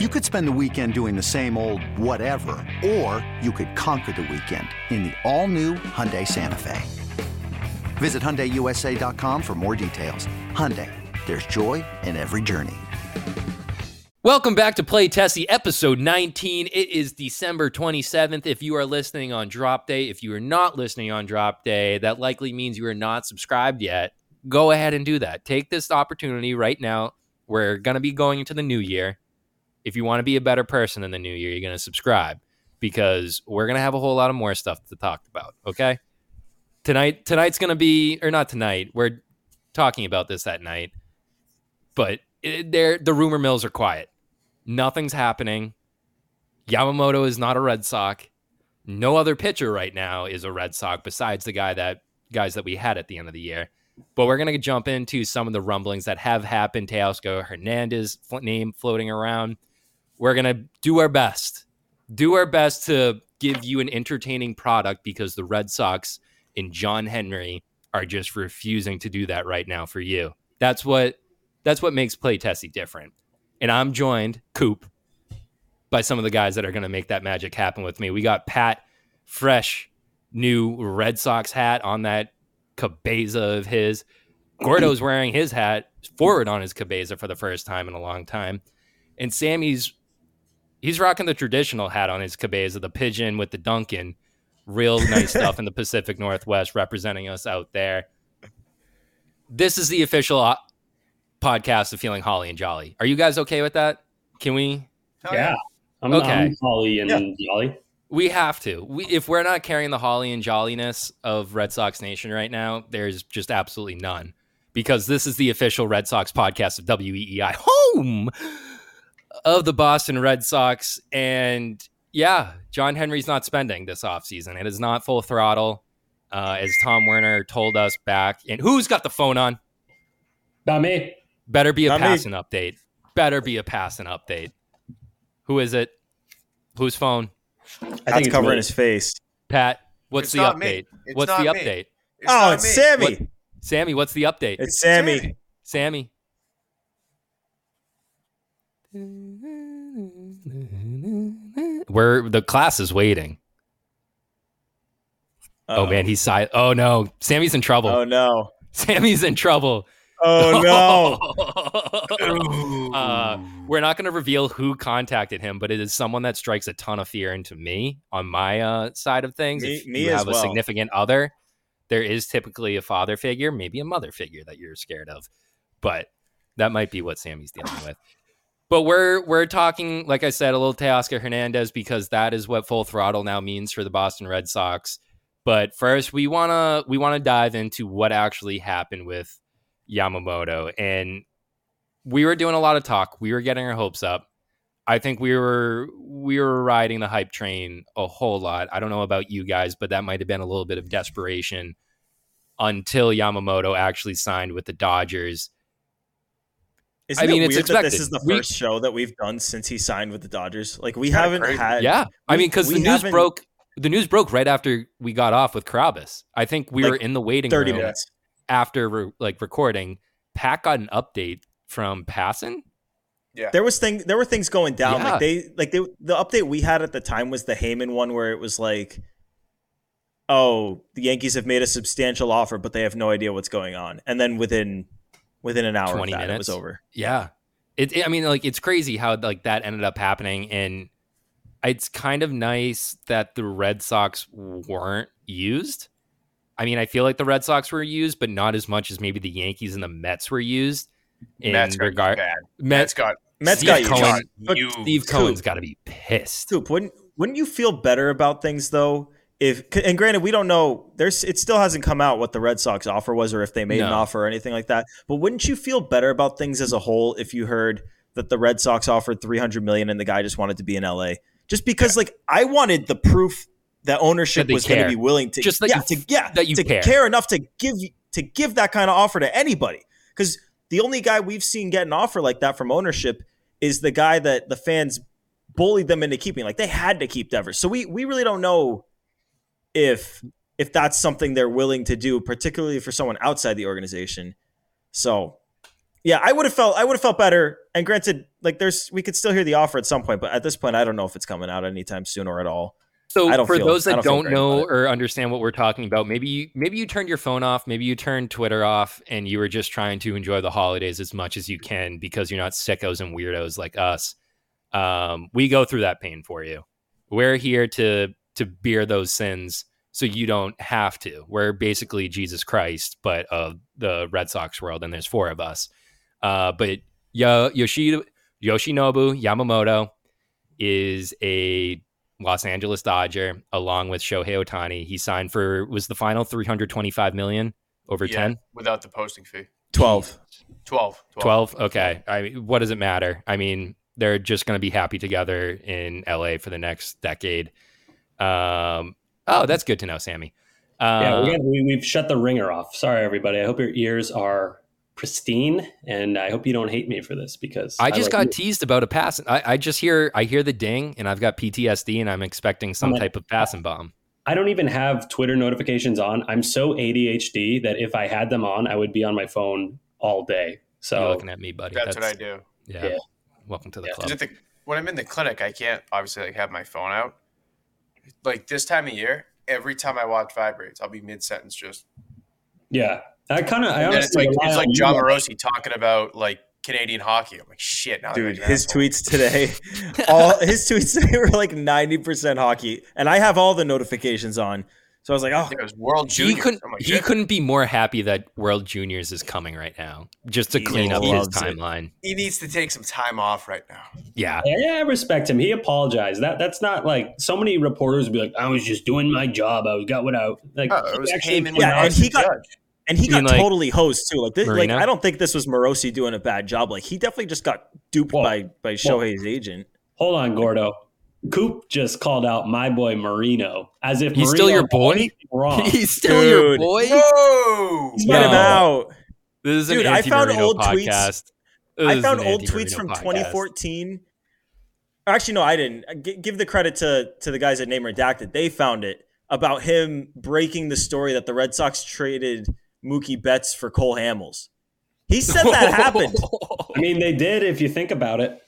You could spend the weekend doing the same old whatever, or you could conquer the weekend in the all-new Hyundai Santa Fe. Visit HyundaiUSA.com for more details. Hyundai, there's joy in every journey. Welcome back to Play Tessie, episode 19. It is December 27th. If you are listening on drop day, if you are not listening on drop day, that likely means you are not subscribed yet. Go ahead and do that. Take this opportunity right now. We're going to be going into the new year if you want to be a better person in the new year, you're going to subscribe because we're going to have a whole lot of more stuff to talk about. Okay. Tonight, tonight's going to be, or not tonight, we're talking about this at night, but eh, there, the rumor mills are quiet. Nothing's happening. Yamamoto is not a Red Sox. No other pitcher right now is a Red Sox besides the guy that guys that we had at the end of the year. But we're going to jump into some of the rumblings that have happened. Teoscar Hernandez name floating around we're going to do our best, do our best to give you an entertaining product because the Red Sox and John Henry are just refusing to do that right now for you. That's what that's what makes Play Tessie different. And I'm joined, Coop, by some of the guys that are going to make that magic happen with me. We got Pat, fresh new Red Sox hat on that cabeza of his. Gordo's wearing his hat forward on his cabeza for the first time in a long time. And Sammy's he's rocking the traditional hat on his cabeza, the pigeon with the Duncan. Real nice stuff in the Pacific Northwest, representing us out there. This is the official uh, podcast of Feeling Holly and Jolly. Are you guys okay with that? Can we? Yeah. I'm, okay. I'm Holly and yeah. Jolly. We have to. We, if we're not carrying the Holly and Jolliness of Red Sox Nation right now, there's just absolutely none. Because this is the official Red Sox podcast of WEEI, home of the Boston Red Sox. And yeah, John Henry's not spending this offseason. It is not full throttle, uh, as Tom Werner told us back. And who's got the phone on? Not me. Better be a not passing me. update. Better be a passing update. Who is it? Whose phone? I think covering me. his face. Pat, what's it's the update? What's the update? It's oh, it's me. Sammy. What, Sammy, what's the update? It's Sammy. Sammy. Sammy. Where the class is waiting. Uh-oh. Oh man, he's silent. Oh no, Sammy's in trouble. Oh no, Sammy's in trouble. Oh no. uh, we're not going to reveal who contacted him, but it is someone that strikes a ton of fear into me on my uh, side of things. Me, if me you have well. a significant other, there is typically a father figure, maybe a mother figure that you're scared of, but that might be what Sammy's dealing with. But we're we're talking, like I said, a little Teoscar Hernandez because that is what full throttle now means for the Boston Red Sox. But first, we wanna we wanna dive into what actually happened with Yamamoto, and we were doing a lot of talk. We were getting our hopes up. I think we were we were riding the hype train a whole lot. I don't know about you guys, but that might have been a little bit of desperation until Yamamoto actually signed with the Dodgers. Isn't I mean, it it's expected. this is the first we, show that we've done since he signed with the Dodgers. Like we haven't crazy. had. Yeah, I mean, because the news broke. The news broke right after we got off with Carabis. I think we like were in the waiting 30 room minutes. after re- like recording. Pat got an update from Passan. Yeah, there was thing. There were things going down. Yeah. Like they, like they, the update we had at the time was the Heyman one, where it was like, "Oh, the Yankees have made a substantial offer, but they have no idea what's going on." And then within within an hour 20 that, minutes. it was over. Yeah. It, it, I mean, like, it's crazy how, like, that ended up happening. And it's kind of nice that the Red Sox weren't used. I mean, I feel like the Red Sox were used, but not as much as maybe the Yankees and the Mets were used. In Mets regard, bad. Mets got Mets Steve got Cohen, But Steve Cohen's got to be pissed. Coop, wouldn't wouldn't you feel better about things though if and granted we don't know there's it still hasn't come out what the Red Sox offer was or if they made no. an offer or anything like that. But wouldn't you feel better about things as a whole if you heard that the Red Sox offered 300 million and the guy just wanted to be in LA? Just because yeah. like I wanted the proof that ownership that was going to be willing to just yeah, you, to yeah, that you to care. care enough to give to give that kind of offer to anybody. Cuz the only guy we've seen get an offer like that from ownership is the guy that the fans bullied them into keeping. Like they had to keep Devers. So we we really don't know if if that's something they're willing to do, particularly for someone outside the organization. So Yeah, I would have felt I would have felt better. And granted, like there's we could still hear the offer at some point, but at this point, I don't know if it's coming out anytime soon or at all. So for feel- those I that don't don't know or understand what we're talking about, maybe you maybe you turned your phone off, maybe you turned Twitter off, and you were just trying to enjoy the holidays as much as you can because you're not sickos and weirdos like us. Um, we go through that pain for you. We're here to to bear those sins so you don't have to. We're basically Jesus Christ, but of the Red Sox world, and there's four of us. Uh, but Yo- Yoshi- Yoshinobu Yamamoto is a Los Angeles Dodger along with Shohei Ohtani. He signed for was the final 325 million over Yeah, 10 without the posting fee. 12. 12. 12 okay I mean, what does it matter I mean they're just going to be happy together in LA for the next decade um oh that's good to know Sammy uh, yeah, we got, we, we've shut the ringer off. Sorry, everybody. I hope your ears are pristine, and I hope you don't hate me for this because I just like got you. teased about a pass. I, I just hear I hear the ding, and I've got PTSD, and I'm expecting some I'm like- type of passing bomb. I don't even have Twitter notifications on. I'm so ADHD that if I had them on, I would be on my phone all day. So You're looking at me, buddy. That's, what I do. Yeah. Yeah. Welcome to the Yeah. club. The, when I'm in the clinic, I can't obviously like have my phone out. Like this time of year, every time I watch vibrates, I'll be mid sentence just. yeah, I kind of I And then it's like it's like John guys. Morosi talking about like Canadian hockey. I'm like shit. Now Dude, that his imagine tweets today, all his tweets today were like 90% hockey. And I have all the notifications on. So I was like, oh, It was World he couldn't like, he couldn't be more happy that World Juniors is coming right now, just to He clean up his loves it. timeline. He needs to take some time off right now. Yeah. Yeah, I respect him. He apologized. That that's not like so many reporters would be like, I was just doing my job. I was got what I like. Oh, it was actually Heyman came Yeah, out- and and he got- Judge. and he You got mean, like, totally hosed too. Like this, like I don't think this was Morosi doing a bad job. Like he definitely just got duped Well, by by Shohei's agent. Hold on, Gordo. Coop just called out my boy Marino as if He's Marino still your boy? Wrong. He's still your boy. Whoa! He's Get him No. out. This is an Dude, I found anti-Marino old tweets- This I found old anti-Marino tweets from podcast. 2014. Actually, no, I didn't. Uh, G- give the credit to to the guys at Name Redacted. They found it about him breaking the story that the Red Sox traded Mookie Betts for Cole Hamels. He said that happened. I mean, they did if you think about it.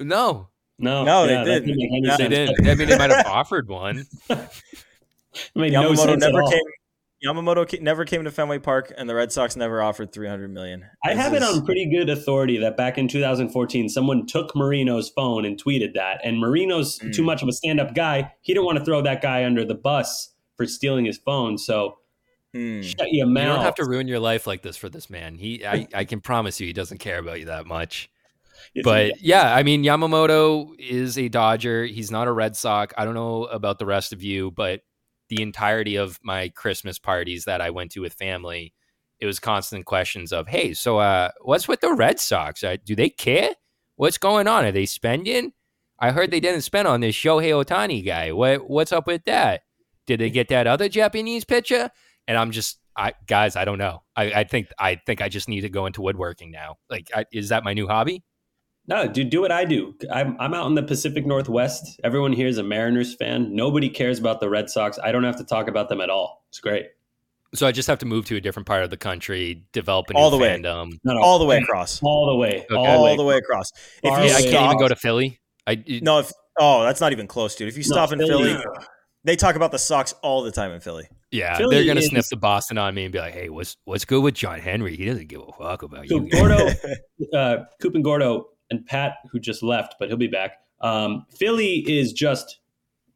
no, No, No, they didn't. didn't make No, they didn't. I mean, they might have offered one. It made no Yamamoto sense never came. Yamamoto ca- never came to Fenway Park, and the Red Sox never offered 300 million. I This have it on pretty good authority that back in 2014, someone took Marino's phone and tweeted that. And Marino's Mm. too much of a stand up guy. He didn't want to throw that guy under the bus for stealing his phone. So Hmm. shut your mouth. You don't have to ruin your life like this for this man. He, I, I can promise you, he doesn't care about you that much. But yeah, I mean, Yamamoto is a Dodger. He's not a Red Sox. I don't know about the rest of you, but the entirety of my Christmas parties that I went to with family, it was constant questions of, "Hey, so uh, what's with the Red Sox? Uh, do they care? What's going on? Are they spending? I heard they didn't spend on this Shohei Ohtani guy. What what's up with that? Did they get that other Japanese pitcher?" And I'm just, I guys, I don't know. I, I think I think I just need to go into woodworking now. Like, I, is that my new hobby? No, dude, do what I do. I'm, I'm out in the Pacific Northwest. Everyone here is a Mariners fan. Nobody cares about the Red Sox. I don't have to talk about them at all. It's great. So I just have to move to a different part of the country, develop a new All the way. fandom. No, no, all the way across. all the way, Okay. all, all the the way. way across. If Far you Yeah, I can't even go to Philly. I it- no, if oh, that's not even close, dude. If you No, stop in Philly- Philly, they talk about the Sox all the time in Philly. yeah, Philly they're gonna is- sniff the Boston on me and be like, "Hey, what's what's good with John Henry? He doesn't give a fuck about So you." Gordo, uh, Coop and Gordo and Pat, who just left, but he'll be back. Um, Philly is just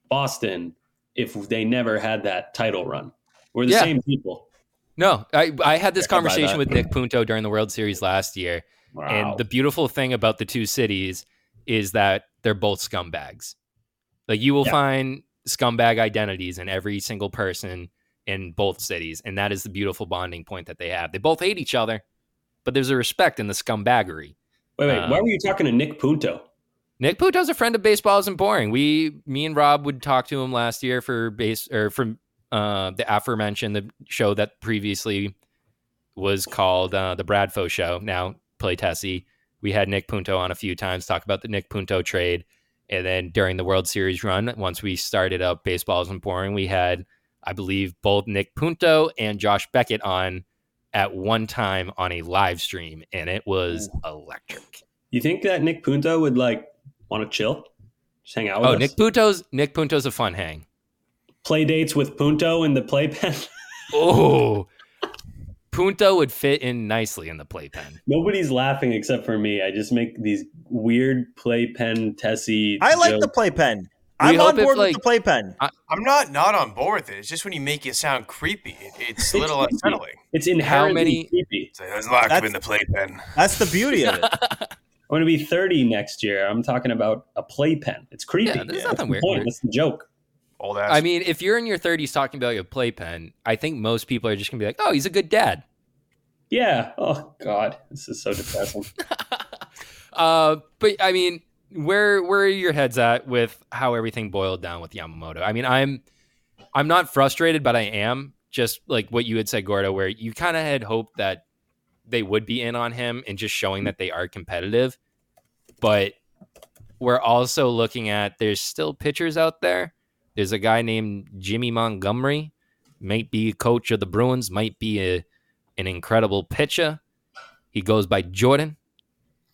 Boston if they never had that title run. We're the Yeah. same people. No, I I had this Yeah, conversation with Nick Punto during the World Series last year, Wow. and the beautiful thing about the two cities is that they're both scumbags. Like you will Yeah. find scumbag identities in every single person in both cities, and that is the beautiful bonding point that they have. They both hate each other, but there's a respect in the scumbaggery. Wait, wait. why um, were you talking to Nick Punto? Nick Punto's a friend of baseball isn't boring. We, me and Rob would talk to him last year for base or from uh, the aforementioned the show that previously was called uh, the Bradfo Show. Now play Tessie. We had Nick Punto on a few times talk about the Nick Punto trade, and then during the World Series run, once we started up baseball isn't boring, we had I believe both Nick Punto and Josh Beckett on at one time on a live stream, and it was electric. You think that Nick Punto would like want to chill, just hang out with Oh, us? Nick Punto's Nick Punto's a fun hang. Play dates with Punto in the playpen. Oh, Punto would fit in nicely in the playpen. Nobody's laughing except for me. I just make these weird playpen Tessie. I like the jokes. playpen. We I'm hope on if, board like- with the playpen. I'm not not on board with it. It's just when you make it sound creepy, it, it's a little creepy. unsettling. It's inherently many- creepy. It's like, let's That's- in the playpen. That's the beauty of it. I'm going to be 30 next year. I'm talking about a playpen. It's creepy. Yeah, there's Yeah. nothing That's the weird. point. That's the joke. Old ass. I mean, if you're in your 30s talking about your playpen, I think most people are just gonna be like, "Oh, he's a good dad." Yeah. Oh God, this is so depressing. Uh, but I mean, where where are your heads at with how everything boiled down with Yamamoto? I mean, I'm I'm not frustrated, but I am just like what you had said, Gordo, where you kind of had hoped that they would be in on him and just showing that they are competitive. But we're also looking at there's still pitchers out there. There's a guy named Jimmy Montgomery, might be a coach of the Bruins, might be a an incredible pitcher. He goes by Jordan.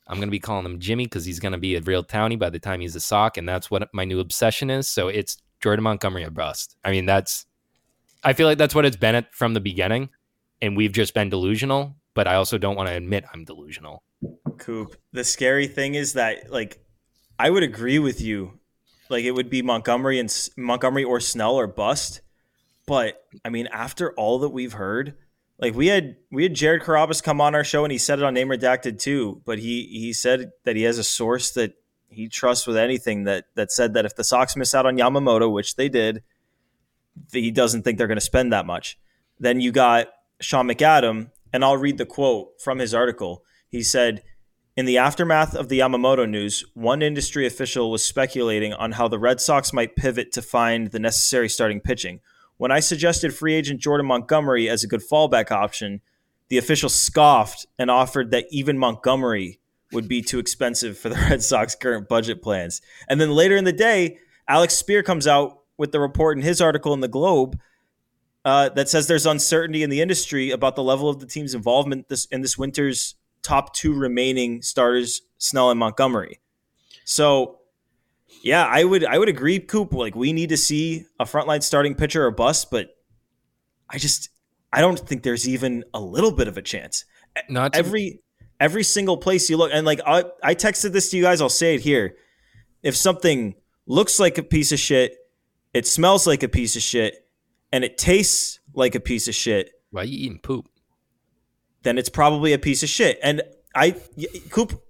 I'm going to be calling him Jimmy because he's going to be a real townie by the time he's a sock, and that's what my new obsession is. So it's Jordan Montgomery or bust. I mean, that's I feel like that's what it's been at, from the beginning, and we've just been delusional. But I also don't want to admit I'm delusional. Coop. The scary thing is that, like, I would agree with you. Like, it would be Montgomery and Montgomery or Snell or bust. But I mean, after all that we've heard, like we had we had Jared Carabis come on our show and he said it on Name Redacted too. But he he said that he has a source that he trusts with anything that that said that if the Sox miss out on Yamamoto, which they did, he doesn't think they're going to spend that much. Then you got Sean McAdam, and I'll read the quote from his article. He said, In the aftermath of the Yamamoto news, one industry official was speculating on how the Red Sox might pivot to find the necessary starting pitching. When I suggested free agent Jordan Montgomery as a good fallback option, the official scoffed and offered that even Montgomery would be too expensive for the Red Sox current budget plans. And then later in the day, Alex Speier comes out with the report in his article in the Globe uh, that says there's uncertainty in the industry about the level of the team's involvement this, in this winter's top two remaining starters, Snell and Montgomery. So, yeah, I would I would agree, Coop. Like we need to see a frontline starting pitcher or bust, but I just I don't think there's even a little bit of a chance. Not to, Every every single place you look, and like I, I texted this to you guys. I'll say it here. If something looks like a piece of shit, it smells like a piece of shit, and it tastes like a piece of shit, why are you eating poop? then it's probably a piece of shit. And I, Coop,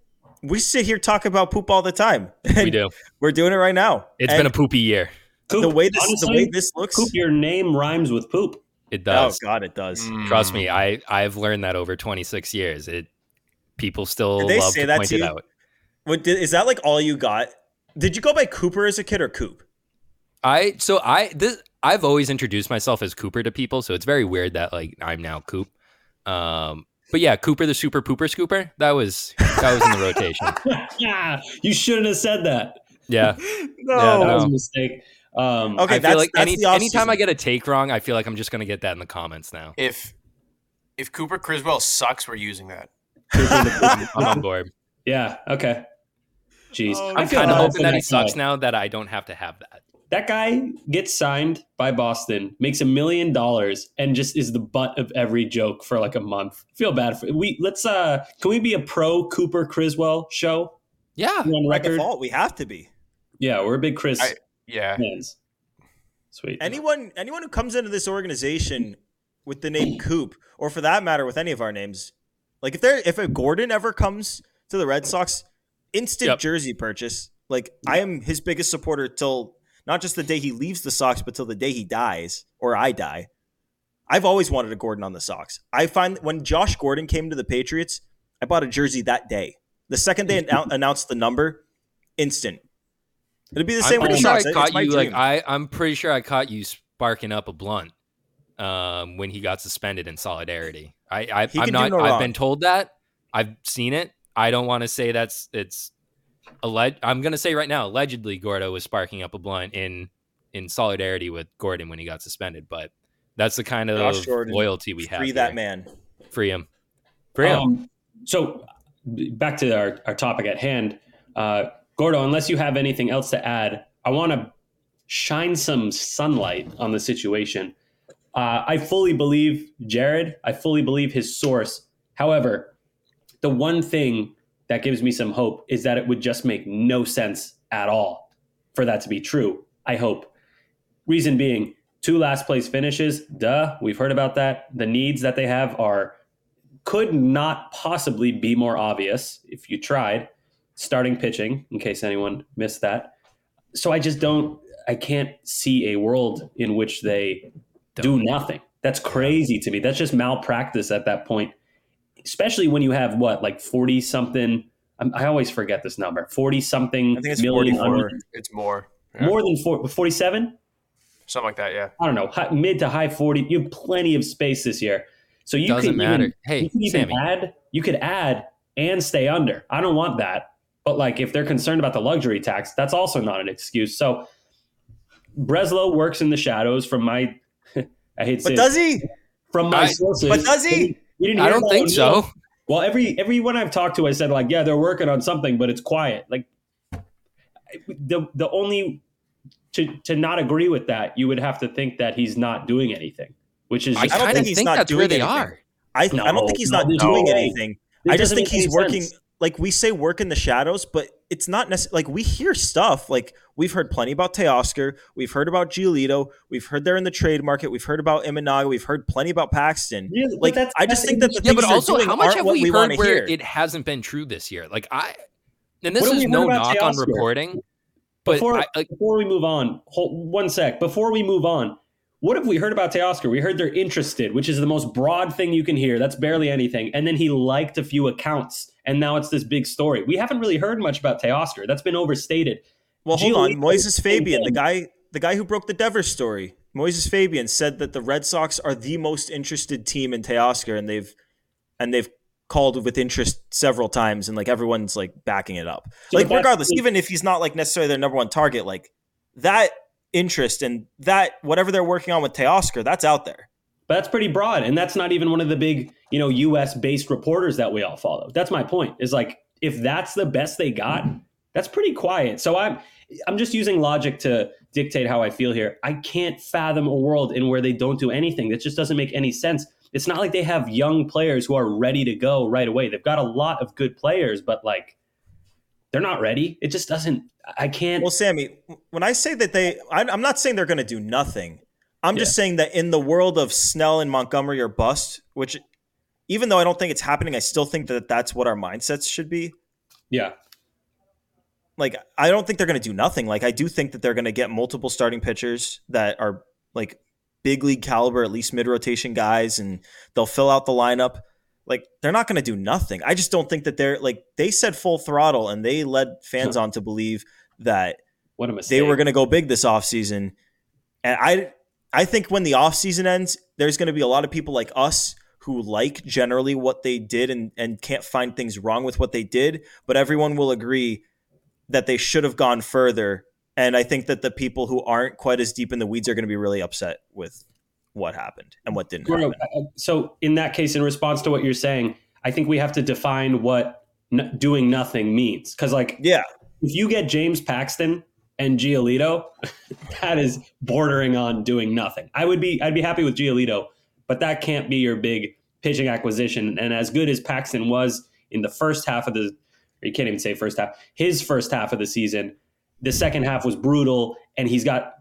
we sit here talk about poop all the time. We do. We're doing it right now. It's And been a poopy year. Coop, the way this honestly, the way this looks. Coop, your name rhymes with poop. It does. oh. God, it does. Trust Mm. me, I I've learned that over 26 years. It people still Did they love say to that point to it out. What did, is that like all you got? Did you go by Cooper as a kid or Coop? I so I this I've always introduced myself as Cooper to people, so it's very weird that like I'm now Coop. Um, but yeah, Cooper the Super Pooper Scooper. That was that was in the rotation. yeah, you shouldn't have said that. Yeah, No. Yeah, That was a mistake. Um, Okay, I feel that's- like that's any the anytime I get a take wrong, I feel like I'm just gonna get that in the comments now. If if Cooper Criswell sucks, we're using that. I'm on board. Yeah. Okay. Jeez, Oh, I I'm kind of hoping that he sucks now that I don't have to have that. That guy gets signed by Boston, makes a million dollars, and just is the butt of every joke for like a month. Feel bad for we. Let's uh, can we be a pro Cooper Criswell show Yeah, on By record? default, we have to be. Yeah, we're a big Chris I- Yeah. fans. Sweet. Anyone anyone who comes into this organization with the name Coop, or for that matter, with any of our names, like if there if a Gordon ever comes to the Red Sox, instant Yep. jersey purchase. Like I am his biggest supporter till not just the day he leaves the Sox, but till the day he dies or I die. I've always wanted a Gordon on the Sox. I find when Josh Gordon came to the Patriots, I bought a jersey that day. The second they annou- announced the number, instant. It'd be the same I'm with the pretty sure I Sox. It's caught my you like dream. I I'm pretty sure I caught you sparking up a blunt um, when he got suspended in solidarity. I, I, I'm not, no I've been told that. I've seen it. I don't want to say that's it's alleged. I'm gonna say right now, allegedly, Gordo was sparking up a blunt in in solidarity with Gordon when he got suspended. But that's the kind of Gordon, loyalty we have. Free that here. man. Free him. Free him. Um, so back to our, our topic at hand. Uh, Gordo, unless you have anything else to add, I want to shine some sunlight on the situation. Uh, I fully believe Jared. I fully believe his source. However, the one thing that gives me some hope is that it would just make no sense at all for that to be true. I hope. Reason being, two last place finishes. Duh, we've heard about that. The needs that they have are could not possibly be more obvious if you tried. Starting pitching, in case anyone missed that. So I just don't. I can't see a world in which they do nothing. That's crazy to me. That's just malpractice at that point especially when you have what like 40 something i always forget this number 40 something I think it's 44. It's more. Yeah. more than 47 Something like that, yeah. i don't know high, mid to high 40 you have plenty of space this year so you Doesn't could matter. even, Hey, you could even Sammy. add you could add and stay under i don't want that but like if they're concerned about the luxury tax that's also not an excuse so breslow works in the shadows from my i hate to say But it, does he? from my I- sources But does he? You didn't I don't think one? so. Well, every everyone I've talked to, I said like, yeah, they're working on something, but it's quiet. Like the the only to to not agree with that, you would have to think that he's not doing anything, which is I don't kind think of he's think not that's doing where they anything. are. I, I don't think he's no, not there's doing no anything. It I just think he's working. sense. Like we say, work in the shadows, but it's not necessarily like we hear stuff. Like we've heard plenty about Teoscar. We've heard about Giolito. We've heard they're in the trade market. We've heard about Imanaga. We've heard plenty about Paxton. Really? Like that's- I just that's think that the Yeah, things but they're also, doing how much aren't have what we we want heard to where hear. it hasn't been true this year? Like I, and this is no heard about knock on reporting, but before I, like, before we move on, hold, one sec. Before we move on, what have we heard about Teoscar? We heard they're interested, which is the most broad thing you can hear. That's barely anything. And then he liked a few accounts, and now it's this big story. We haven't really heard much about Teoscar. That's been overstated. Well, hold on. Moises Fabian, the guy, the guy who broke the Devers story, Moises Fabian said that the Red Sox are the most interested team in Teoscar, and they've and they've called with interest several times, and like everyone's like backing it up. So like regardless, even if he's not like necessarily their number one target, like that interest and that whatever they're working on with Teoscar, that's out there. But that's pretty broad, and that's not even one of the big, you know, U.S. based reporters that we all follow. That's my point. Is like if that's the best they got, mm-hmm. that's pretty quiet. So I'm, I'm just using logic to dictate how I feel here. I can't fathom a world in where they don't do anything. That just doesn't make any sense. It's not like they have young players who are ready to go right away. They've got a lot of good players, but like they're not ready. It just doesn't. I can't. Well, Sammy, when I say that they, I'm not saying they're going to do nothing. I'm just saying that in the world of Snell and Montgomery or bust, which even though I don't think it's happening, I still think that that's what our mindsets should be. yeah. Like, I don't think they're going to do nothing. Like, I do think that they're going to get multiple starting pitchers that are like big league caliber, at least mid rotation guys, and they'll fill out the lineup. Like, they're not going to do nothing. I just don't think that they're like, they said full throttle and they led fans on to believe that What a mistake. they were going to go big this offseason. And I I think when the offseason ends, there's going to be a lot of people like us who like generally what they did and, and can't find things wrong with what they did, but everyone will agree that they should have gone further. And I think that the people who aren't quite as deep in the weeds are going to be really upset with what happened and what didn't happen. uh, So, in that case, in response to what you're saying, I think we have to define what n- doing nothing means. Because, like, Yeah. if you get James Paxton and Giolito, that is bordering on doing nothing. I would be, I'd be happy with Giolito, but that can't be your big pitching acquisition. And as good as Paxton was in the first half of the, you can't even say first half, his first half of the season, the second half was brutal, and he's got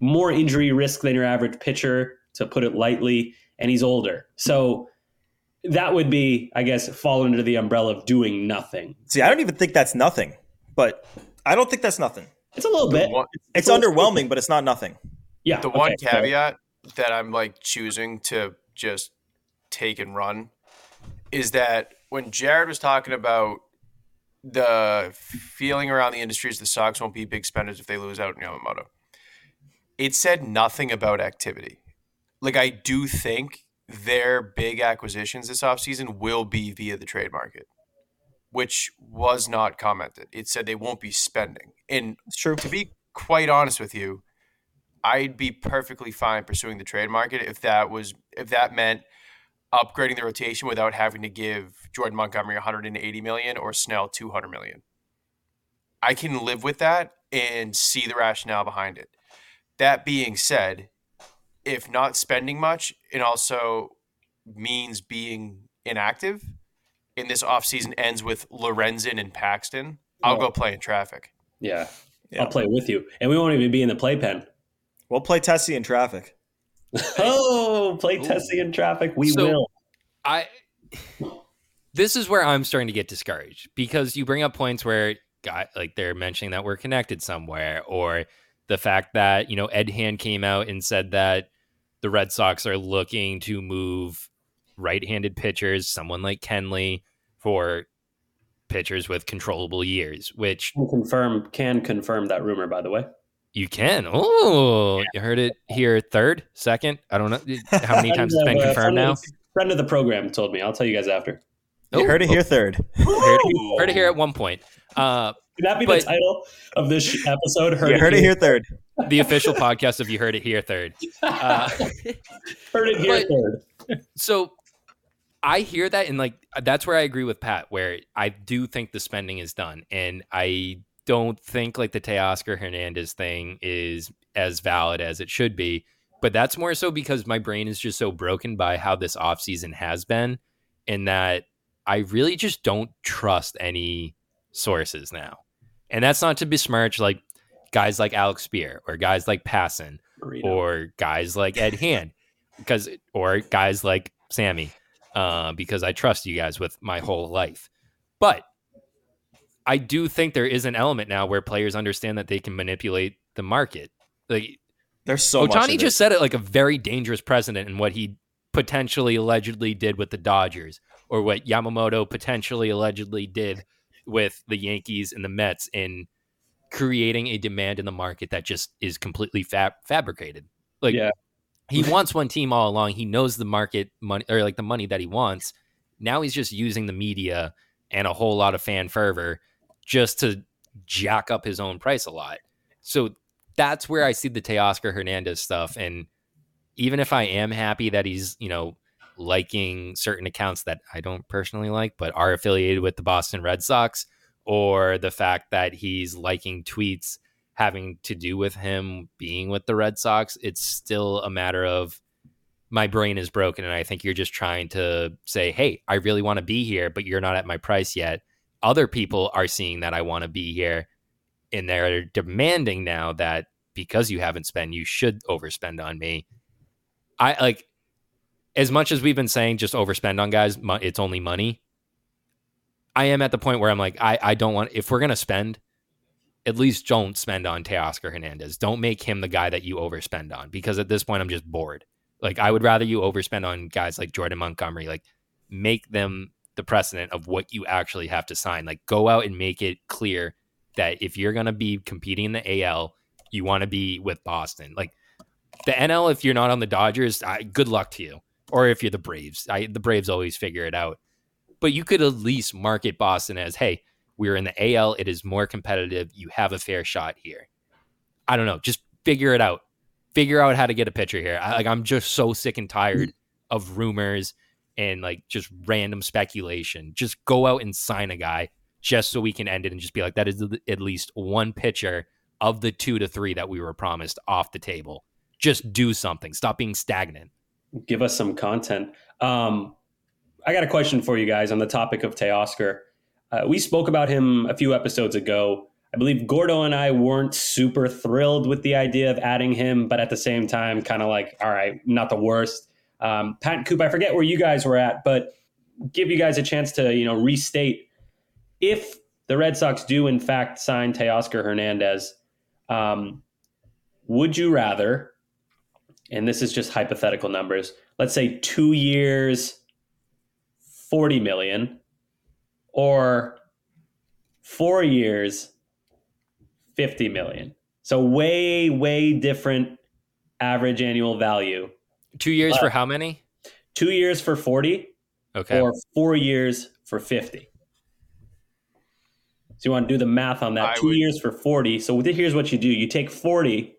more injury risk than your average pitcher, to put it lightly, and he's older. So that would be, I guess, fall under the umbrella of doing nothing. See, I don't even think that's nothing, but I don't think that's nothing. It's a little The bit. one, It's Well, underwhelming, but it's not nothing. Yeah. the okay, one fair. caveat that I'm like choosing to just take and run is that when Jared was talking about the feeling around the industry is the Sox won't be big spenders if they lose out in Yamamoto. It said nothing about activity. Like I do think their big acquisitions this offseason will be via the trade market, which was not commented. It said they won't be spending. And It's true. to be quite honest with you, I'd be perfectly fine pursuing the trade market if that was if that meant upgrading the rotation without having to give Jordan Montgomery 180 million or Snell 200 million. I can live with that and see the rationale behind it. That being said, if not spending much and also means being inactive, and this offseason ends with Lorenzen and Paxton, I'll go play in traffic. Yeah. yeah. I'll play with you. And we won't even be in the playpen. We'll play Tessie in traffic. oh, play Ooh. Tessie in traffic. We so will. I this is where I'm starting to get discouraged because you bring up points where guy like they're mentioning that we're connected somewhere or the fact that, you know, Ed Hand came out and said that the Red Sox are looking to move right-handed pitchers, someone like Kenley for pitchers with controllable years, which can confirm can confirm that rumor by the way. You can. Oh, yeah. you heard it here third, second. I don't know how many times it's been confirmed now. Friend of the program told me. I'll tell you guys after. You heard it here third. heard, it, heard it here at one point. Uh, Could that be but, the title of this episode? Heard, it, heard here. it, here. third. The official podcast of You Heard It Here third. Uh, heard it here third. So I hear that and like that's where I agree with Pat, where I do think the spending is done. And I don't think like the Teoscar Hernandez thing is as valid as it should be. But that's more so because my brain is just so broken by how this offseason has been, and that I really just don't trust any sources now. And that's not to besmirch like guys like Alex Speier or guys like Passan or guys like Ed Hand because or guys like Sammy uh, because I trust you guys with my whole life. But I do think there is an element now where players understand that they can manipulate the market. Like there's so Ohtani just said it like a very dangerous precedent in what he potentially allegedly did with the Dodgers or what Yamamoto potentially allegedly did with the Yankees and the Mets in creating a demand in the market that just is completely fab- fabricated. Like yeah. He wants one team all along. He knows the market money or like the money that he wants. Now he's just using the media and a whole lot of fan fervor just to jack up his own price a lot. So that's where I see the Teoscar Hernandez stuff. And even if I am happy that he's, you know, liking certain accounts that I don't personally like, but are affiliated with the Boston Red Sox, or the fact that he's liking tweets having to do with him being with the Red Sox, it's still a matter of my brain is broken. And I think you're just trying to say, hey, I really want to be here, but you're not at my price yet other people are seeing that I want to be here and they're demanding now that because you haven't spent, you should overspend on me. I like as much as we've been saying just overspend on guys, it's only money. I am at the point where I'm like, I, I don't want, if we're going to spend, at least don't spend on Teoscar Hernandez. Don't make him the guy that you overspend on because at this point, I'm just bored. Like, I would rather you overspend on guys like Jordan Montgomery, like, make them the precedent of what you actually have to sign. Like go out and make it clear that if you're going to be competing in the AL, you want to be with Boston. Like the NL, if you're not on the Dodgers, I, good luck to you. Or if you're the Braves, I, the Braves always figure it out. But you could at least market Boston as, hey, we're in the AL. It is more competitive. You have a fair shot here. I don't know. Just figure it out. Figure out how to get a pitcher here. I, like I'm just so sick and tired of rumors and like just random speculation. Just go out and sign a guy just so we can end it and just be like, that is at least one pitcher of the two to three that we were promised off the table. Just do something. Stop being stagnant. Give us some content. Um, I got a question for you guys on the topic of Teoscar. Uh, we spoke about him a few episodes ago. I believe Gordo and I weren't super thrilled with the idea of adding him, but at the same time, kind of like, all right, not the worst. Um, Pat and Coop, I forget where you guys were at, but give you guys a chance to you know restate if the Red Sox do in fact sign Teoscar Hernandez. Um, would you rather? And this is just hypothetical numbers. Let's say two years, forty million, or four years, fifty million. So way, way different average annual value Two years uh, for how many? Two years for 40. Okay. Or four years for 50. So you want to do the math on that. I two would, years for 40. So here's what you do you take 40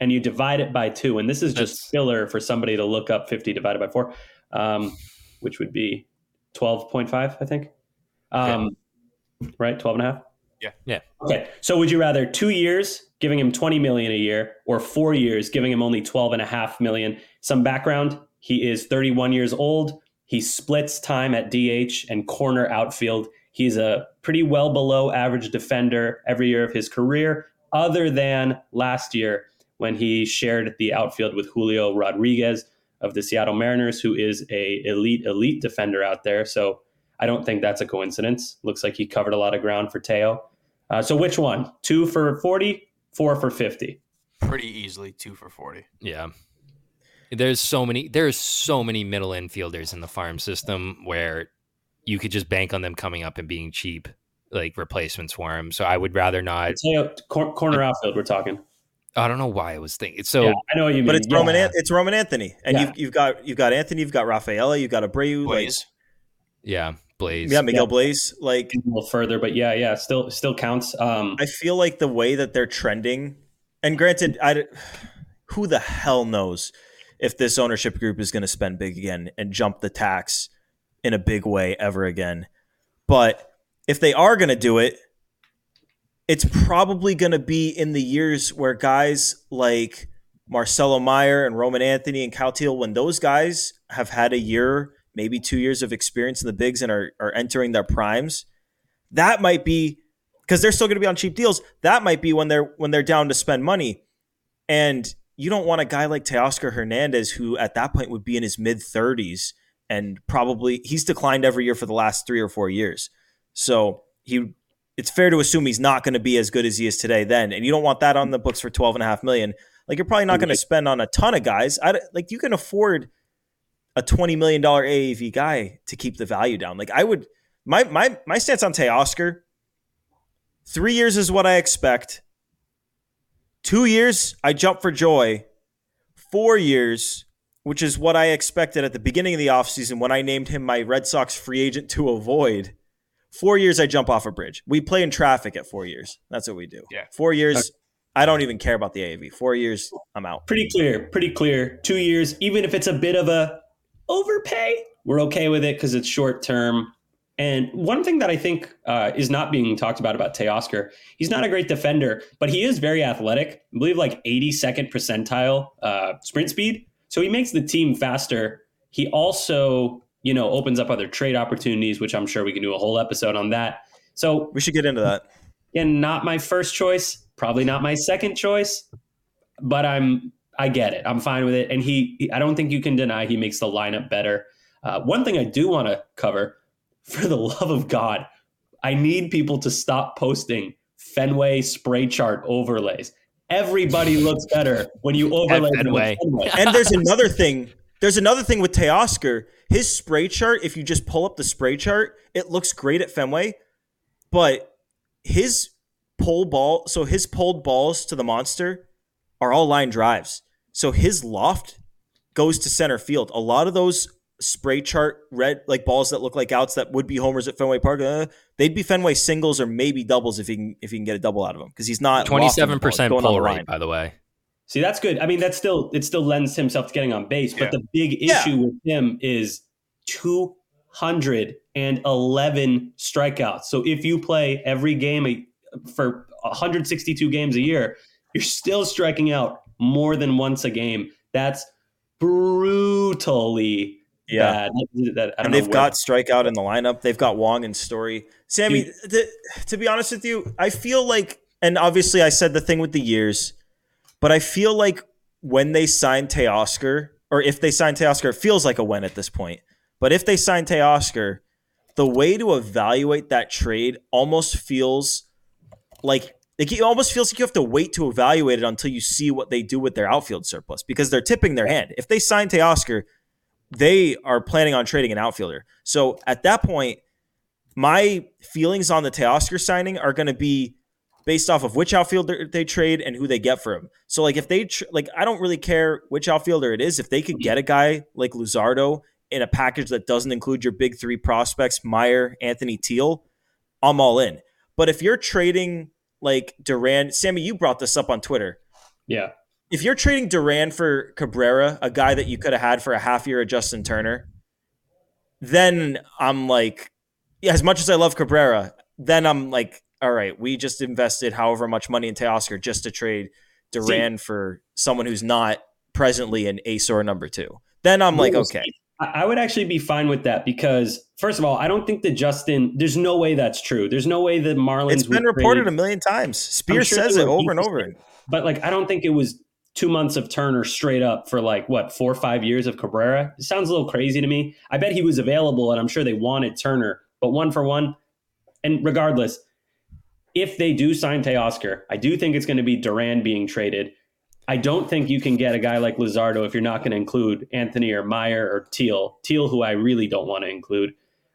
and you divide it by two. And this is just That's, filler for somebody to look up 50 divided by four. Um, which would be 12.5, I think. Um, Right? 12 and a half? Yeah. Yeah. Okay. So would you rather two years giving him 20 million a year or four years giving him only 12 and a half million? Some background. He is 31 years old. He splits time at DH and corner outfield. He's a pretty well below average defender every year of his career, other than last year when he shared the outfield with Julio Rodriguez of the Seattle Mariners, who is a elite elite defender out there. So I don't think that's a coincidence. Looks like he covered a lot of ground for Teo. Uh, so which one? Two for 40, four for 50? Pretty easily two for 40. Yeah. There's so many there's so many middle infielders in the farm system where you could just bank on them coming up and being cheap, like replacements for him. So I would rather not. Teo, cor- corner outfield, we're talking. I don't know why I was thinking. So yeah, I know what you mean. But it's yeah. Roman. An- it's Roman Anthony, and Yeah. you've you've got you've got Anthony, you've got Rafaela, you've got Abreu, like yeah, Bleis. yeah, Miguel Yeah. Bleis. Like a little further, but yeah, yeah, still still counts. Um, I feel like the way that they're trending, and granted, I who the hell knows if this ownership group is going to spend big again and jump the tax in a big way ever again. But if they are going to do it, it's probably going to be in the years where guys like Marcelo Meyer and Roman Anthony and Cal Teel, when those guys have had a year, maybe two years of experience in the bigs and are, are entering their primes, that might be because they're still going to be on cheap deals. That might be when they're when they're down to spend money, and you don't want a guy like Teoscar Hernandez who at that point would be in his mid thirties and probably he's declined every year for the last three or four years. So he, it's fair to assume he's not going to be as good as he is today. Then, and you don't want that on the books for twelve and a half million. Like you're probably not going to spend on a ton of guys. I, like you can afford a twenty million dollar AAV guy to keep the value down. Like I would, my my my stance on Teoscar. Three years is what I expect. Two years, I jump for joy. Four years, which is what I expected at the beginning of the offseason when I named him my Red Sox free agent to avoid. Four years, I jump off a bridge. We play in traffic at four years. That's what we do. Yeah. Four years, I don't even care about the AAV. Four years, I'm out. pretty clear, pretty clear. Two years, even if it's a bit of a overpay, we're okay with it because it's short term. And one thing that I think uh, is not being talked about about Teoscar, he's not a great defender, but he is very athletic. I believe like 82nd percentile uh, sprint speed. So he makes the team faster. He also, you know, opens up other trade opportunities, which I'm sure we can do a whole episode on that. So We should get into that. again, not my first choice, probably not my second choice, but I'm I get it. I'm fine with it. And he, he- I don't think you can deny he makes the lineup better. Uh, one thing I do want to cover, for the love of God, I need people to stop posting Fenway spray chart overlays. Everybody looks better when you overlay them Fenway. Fenway. And there's another thing. There's another thing with Teoscar. His spray chart, if you just pull up the spray chart, it looks great at Fenway, but his pull ball, so his pulled balls to the monster are all line drives. So his loft goes to center field. A lot of those spray chart red like balls that look like outs that would be homers at Fenway Park, uh, they'd be Fenway singles or maybe doubles if he can if he can get a double out of them because he's not twenty seven percent going pull rate, line. by the way. See, that's good. I mean, that's still it still lends himself to getting on base, but the big Yeah. issue with him is 211 strikeouts. So if you play every game a- for 162 games a year, you're still striking out more than once a game. That's brutally Yeah. bad. That- I don't and they've got strikeout in the lineup. They've got Wong and Story. Sammy, th- to be honest with you, I feel like, and obviously I said the thing with the years, but I feel like when they signed Teoscar, or if they signed Teoscar, it feels like a win at this point. But if they signed Teoscar, the way to evaluate that trade almost feels like like, it almost feels like you have to wait to evaluate it until you see what they do with their outfield surplus because they're tipping their hand. If they sign Teoscar, they are planning on trading an outfielder. So at that point, my feelings on the Teoscar signing are going to be based off of which outfielder they trade and who they get for him. So like if they tr- like I don't really care which outfielder it is if they could get a guy like Luzardo in a package that doesn't include your big 3 prospects, Meyer, Anthony Teel, I'm all in. But if you're trading like Duran, Sammy, you brought this up on Twitter yeah. if you're trading Duran for Cabrera, a guy that you could have had for a half year of Justin Turner, then I'm like, as much as I love Cabrera, then I'm like, all right, we just invested however much money in Teoscar just to trade Duran See, for someone who's not presently an ace or number two. Then I'm like, okay. I would actually be fine with that because, first of all, I don't think that Justin. There's no way that's true. There's no way that Marlins. It's been reported a million times. Speier sure says it over and over. But like, I don't think it was two months of Turner straight up for like what four or five years of Cabrera. It sounds a little crazy to me. I bet he was available, and I'm sure they wanted Turner, but one for one. And regardless, if they do sign Teoscar, I do think it's going to be Duran being traded. I don't think you can get a guy like Luzardo if you're not going to include Anthony or Meyer or Teel. Teel, who I really don't want to include.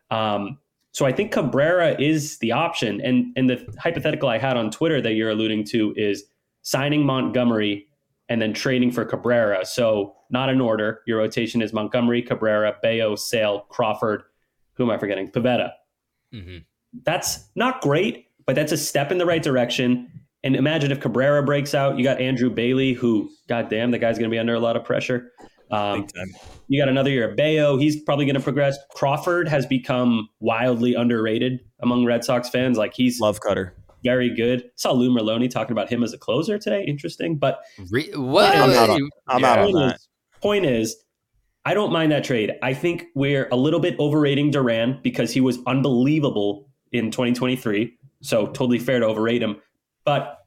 Um, so I think Cabrera is the option. And and the hypothetical I had on Twitter that you're alluding to is signing Montgomery and then trading for Cabrera. So not in order. Your rotation is Montgomery, Cabrera, Bello, Sale, Crawford. Who am I forgetting? Pivetta. Mm-hmm. That's not great, but that's a step in the right direction. And imagine if Cabrera breaks out, you got Andrew Bailey, who, goddamn, the guy's going to be under a lot of pressure. Um, you got another year of Bello. He's probably going to progress. Crawford has become wildly underrated among Red Sox fans. Like he's love cutter, very good. Saw Lou Merloni talking about him as a closer today. Interesting, but Re- what? I'm out on, I'm yeah. out on that. Is, point is, I don't mind that trade. I think we're a little bit overrating Duran because he was unbelievable in 2023. So totally fair to overrate him. But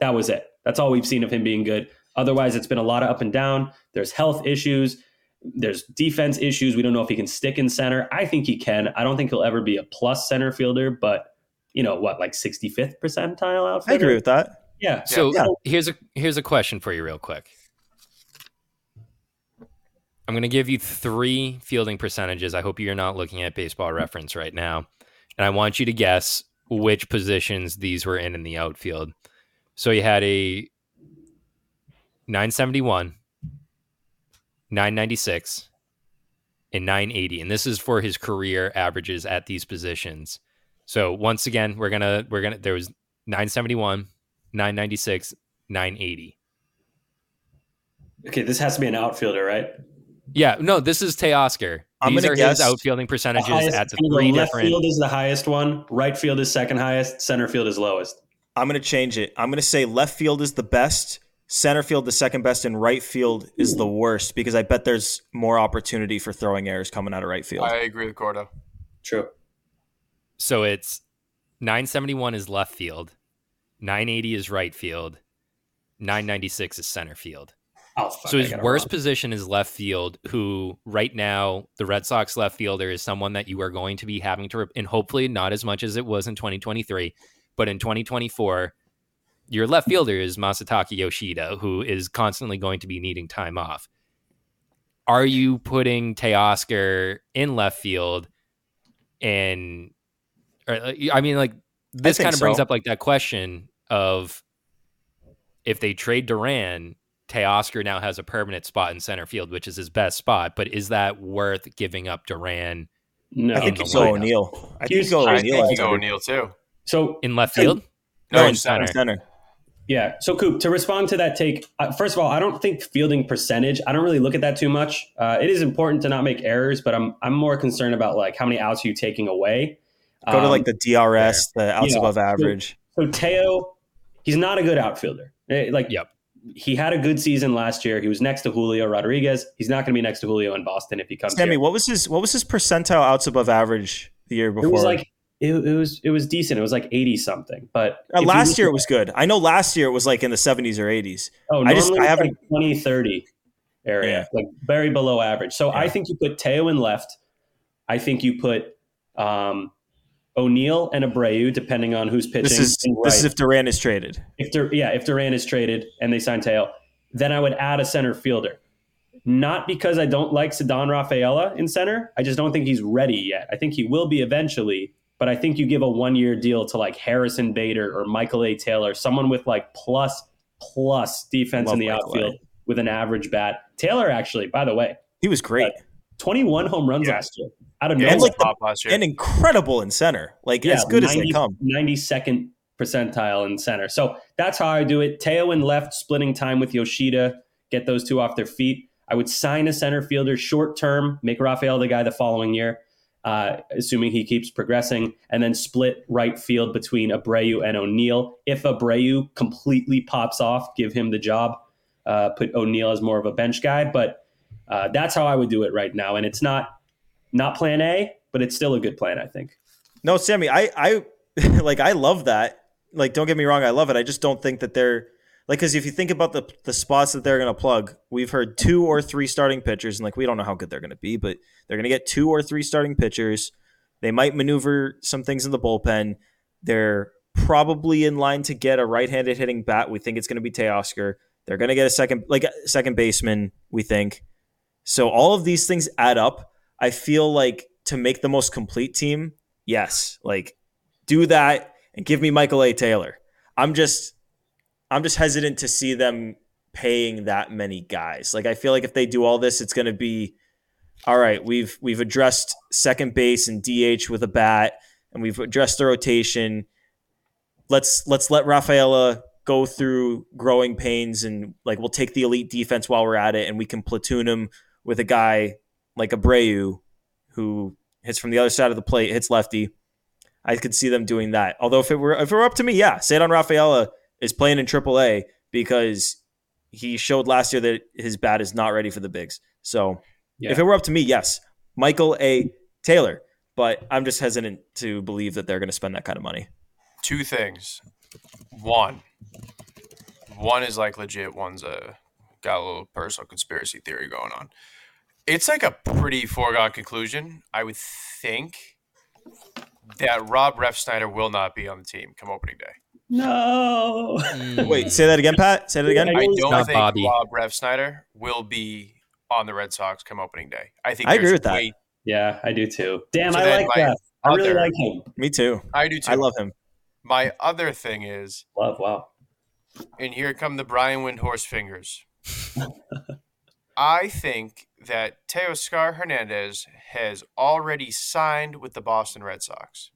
that was it. That's all we've seen of him being good. Otherwise, it's been a lot of up and down. There's health issues. There's defense issues. We don't know if he can stick in center. I think he can. I don't think he'll ever be a plus center fielder, but you know what, like 65th percentile outfielder. I agree with that. Yeah. So yeah. here's a here's a question for you, real quick. I'm going to give you three fielding percentages. I hope you're not looking at baseball reference right now. And I want you to guess which positions these were in in the outfield. So you had a 971, 996, and 980. And this is for his career averages at these positions. So once again, we're gonna we're gonna there was 971, 996, 980. Okay, this has to be an outfielder, right? Yeah, no, this is Teoscar. These are his outfielding percentages the at the three left different. field is the highest one, right field is second highest, center field is lowest. I'm going to change it. I'm going to say left field is the best, center field the second best, and right field is the worst because I bet there's more opportunity for throwing errors coming out of right field. I agree with Gordo. True. So it's 971 is left field, 980 is right field, 996 is center field. Oh, fuck, so his worst position is left field. Who right now the Red Sox left fielder is someone that you are going to be having to, and hopefully not as much as it was in 2023, but in 2024, your left fielder is Masataka Yoshida, who is constantly going to be needing time off. Are you putting Teoscar in left field? And or, uh, I mean, like this kind of brings up like that question of if they trade Duran, Teoscar now has a permanent spot in center field, which is his best spot. But is that worth giving up Duran? No, I think you go O'Neill. I think you go O'Neill. I think O'Neill too. So in left field? No, no in center. center. Yeah. So, Coop, to respond to that take, uh, first of all, I don't think fielding percentage. I don't really look at that too much. Uh, it is important to not make errors, but I'm I'm more concerned about like how many outs are you taking away. Go um, to like the DRS, the outs above average. So, so Teo, he's not a good outfielder. Eh, like, yep. He had a good season last year. He was next to Julio Rodriguez. He's not going to be next to Julio in Boston if he comes. Sammy, here. what was his what was his percentile outs above average the year before? It was like it, it, was it was decent. It was like eighty something. But uh, last year it was good. I know last year it was like in the seventies or eighties. Oh, I just I haven't like 20, 30 area, yeah. like very below average. So yeah. I think you put Teo in left. I think you put um, O'Neill and Abreu, depending on who's pitching. This is right. this is if Duran is traded. If Dur- yeah, if Duran is traded and they sign Teo, then I would add a center fielder. Not because I don't like Ceddanne Rafaela in center. I just don't think he's ready yet. I think he will be eventually but I think you give a one year deal to like Harrison Bader or Michael A. Taylor, someone with like plus plus defense in the Michael outfield a. with an average bat. Taylor actually, by the way, he was great. 21 home runs yeah. last year. Out of yeah, nowhere. And, like the, and incredible in center. Like yeah, as good 90, as they come. 92nd percentile in center. So that's how I do it. Teo in left, splitting time with Yoshida, get those two off their feet. I would sign a center fielder short term, make Rafael the guy the following year uh, assuming he keeps progressing, and then split right field between Abreu and O'Neill. If Abreu completely pops off, give him the job. Uh, put O'Neill as more of a bench guy, but uh, that's how I would do it right now. And it's not not Plan A, but it's still a good plan, I think. No, Sammy, I I like I love that. Like, don't get me wrong, I love it. I just don't think that they're like because if you think about the the spots that they're going to plug, we've heard two or three starting pitchers, and like we don't know how good they're going to be, but they're going to get two or three starting pitchers. They might maneuver some things in the bullpen. They're probably in line to get a right-handed hitting bat. We think it's going to be Teoscar. They're going to get a second like second baseman. We think so. All of these things add up. I feel like to make the most complete team, yes, like do that and give me Michael A. Taylor. I'm just I'm just hesitant to see them paying that many guys. Like I feel like if they do all this, it's going to be all right. We've we've addressed second base and DH with a bat, and we've addressed the rotation. Let's let's let Rafaela go through growing pains, and like we'll take the elite defense while we're at it, and we can platoon him with a guy like Abreu, who hits from the other side of the plate, hits lefty. I could see them doing that. Although if it were if it were up to me, yeah, Ceddanne Rafaela is playing in AAA because he showed last year that his bat is not ready for the bigs. So yeah. if it were up to me, yes, Michael A. Taylor. But I'm just hesitant to believe that they're going to spend that kind of money. Two things. One, one is like legit. One's a got a little personal conspiracy theory going on. It's like a pretty foregone conclusion, I would think, that Rob Refsnyder will not be on the team come opening day. No. Mm. Wait, say that again, Pat. Say that again. I don't think Bobby. Rob Refsnyder will be on the Red Sox come opening day. I think I agree with that. Yeah, I do too. Damn, so I like that. I really like him. Me too. I do too. I love him. My other thing is love. Wow. And here come the Brian Windhorst fingers. I think that Teoscar Hernandez has already signed with the Boston Red Sox.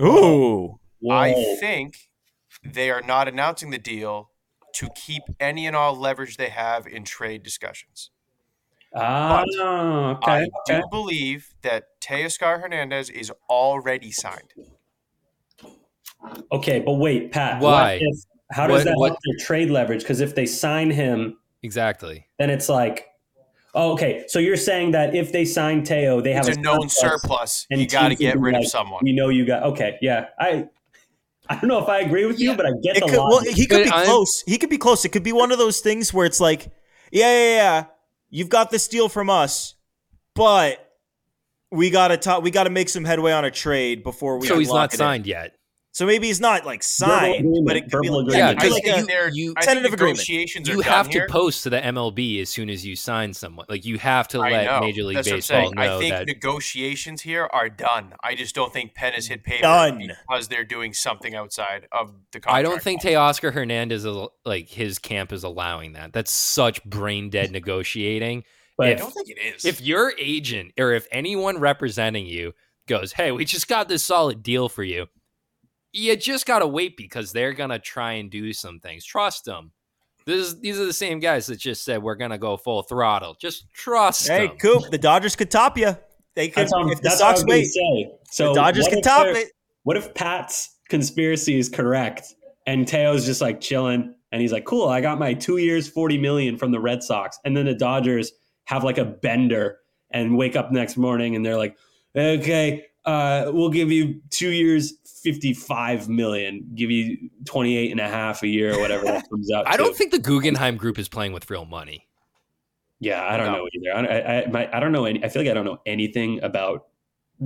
Ooh. Whoa. I think they are not announcing the deal to keep any and all leverage they have in trade discussions. Ah, okay. I do believe that Teoscar Hernandez is already signed. Okay, but wait, Pat. Why? If, how does what, that what? help their trade leverage? Because if they sign him, exactly, then it's like, oh, okay. So you're saying that if they sign Teo, they have it's a, a known surplus, surplus and you got to get rid like, of someone. You know, you got okay. Yeah, I I don't know if I agree with you, yeah. but I get it the could, Well, he could be I'm, close. He could be close. It could be one of those things where it's like, yeah, yeah, yeah, you've got this deal from us, but we gotta talk. We gotta make some headway on a trade before we. So he's not signed in. yet. So maybe he's not like signed, but it could be like, yeah, because like you, you, tentative negotiations you have to post to the MLB as soon as you sign someone. Like you have to let. Major League That's Baseball know I think that negotiations here are done. I just don't think pen has hit paper done. because they're doing something outside of the contract. I don't think Teoscar Hernandez is like his camp is allowing that. That's such brain dead negotiating. But if, I don't think it is. If your agent or if anyone representing you goes, "Hey, we just got this solid deal for you." You just gotta wait because they're gonna try and do some things. Trust them. This is, these are the same guys that just said we're gonna go full throttle. Just trust. Hey, them. Coop, the Dodgers could top you. They could. That's, if the Sox wait, say. so the Dodgers could top it. What if Pat's conspiracy is correct and Teo's just like chilling and he's like, "Cool, I got my two years, forty million from the Red Sox," and then the Dodgers have like a bender and wake up next morning and they're like, "Okay, uh, we'll give you two years, 55 million, give you 28 and a half a year or whatever that comes out. I to. don't think the Guggenheim group is playing with real money. Yeah, I don't no. know either. I, I, my, I don't know any, I feel like I don't know anything about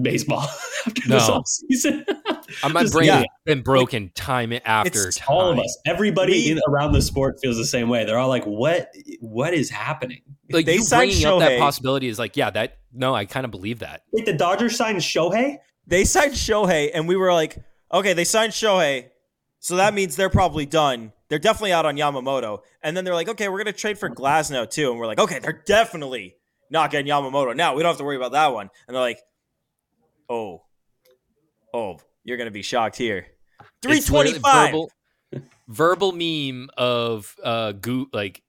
baseball after no. this season. Uh, my brain yeah. been broken time after it's time. All of us, everybody we, in, around the sport feels the same way. They're all like, "What? What is happening?" Like they you bringing Shohei. up that possibility is like, yeah, that no, I kind of believe that. Wait, the Dodgers signed Shohei. They signed Shohei, and we were like, okay, they signed Shohei, so that means they're probably done. They're definitely out on Yamamoto. And then they're like, okay, we're going to trade for Glasnow too. And we're like, okay, they're definitely not getting Yamamoto. Now we don't have to worry about that one. And they're like, oh, oh, you're going to be shocked here. 325. Verbal, verbal meme of uh, goo, like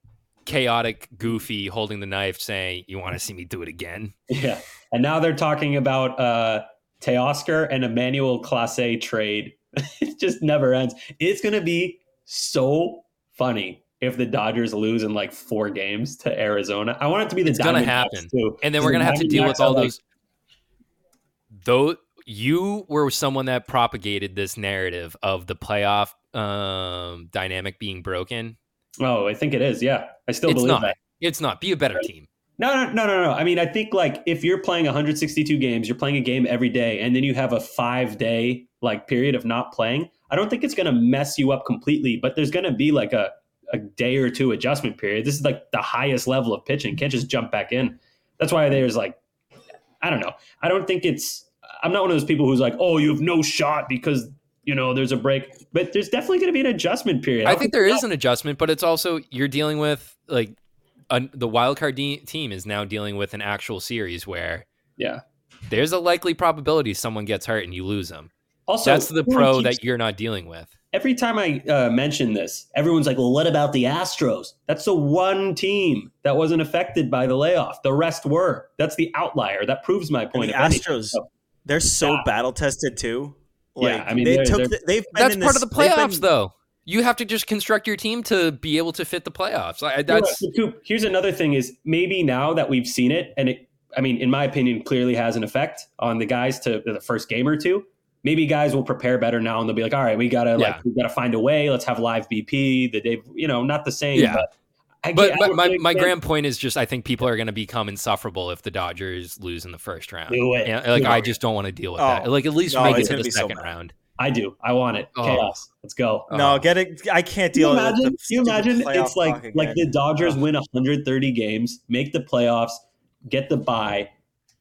chaotic goofy holding the knife saying you want to see me do it again yeah and now they're talking about uh Teoscar and Emmanuel Clase trade. it just never ends. It's going to be so funny if the Dodgers lose in like four games to Arizona. I want it to be the it's going to happen. Too, and then we're going to have to deal with all those. Though you were someone that propagated this narrative of the playoff um, dynamic being broken. Oh, I think it is. Yeah, I still it's believe not. that. It's not. Be a better team. No, no, no, no, no. I mean, I think like if you're playing 162 games, you're playing a game every day, and then you have a five day like period of not playing. I don't think it's going to mess you up completely, but there's going to be like a a day or two adjustment period. This is like the highest level of pitching. Can't just jump back in. That's why there's like, I don't know. I don't think it's. I'm not one of those people who's like, oh, you have no shot because you know there's a break. But there's definitely going to be an adjustment period. I, I think there is an adjustment, but it's also you're dealing with like a, the wildcard de- team is now dealing with an actual series where yeah, there's a likely probability someone gets hurt and you lose them. Also, that's the pro keeps, that you're not dealing with. Every time I uh, mention this, everyone's like, "Well, what about the Astros? That's the one team that wasn't affected by the layoff. The rest were. That's the outlier. That proves my point." the Astros, they're so yeah. battle tested too. Like, yeah, I mean, they they're, took. They're, the, they've that's part this, of the playoffs, been, though you have to just construct your team to be able to fit the playoffs. I, that's here's another thing: is maybe now that we've seen it, and it, I mean, in my opinion, clearly has an effect on the guys to the first game or two. Maybe guys will prepare better now, and they'll be like, "All right, we gotta yeah. like we gotta find a way. Let's have live BP the day, you know, not the same, yeah. but." I but, but my, my grand point is just I think people are going to become insufferable if the Dodgers lose in the first round. Do it. And, like Do I it. just don't want to deal with oh, that. Like at least no, make it to the second so round. I do. I want it. Oh. Chaos. Let's go. No, oh. get it. I can't deal. Can you imagine? With you imagine it's like like the Dodgers oh. win 130 games, make the playoffs, get the bye,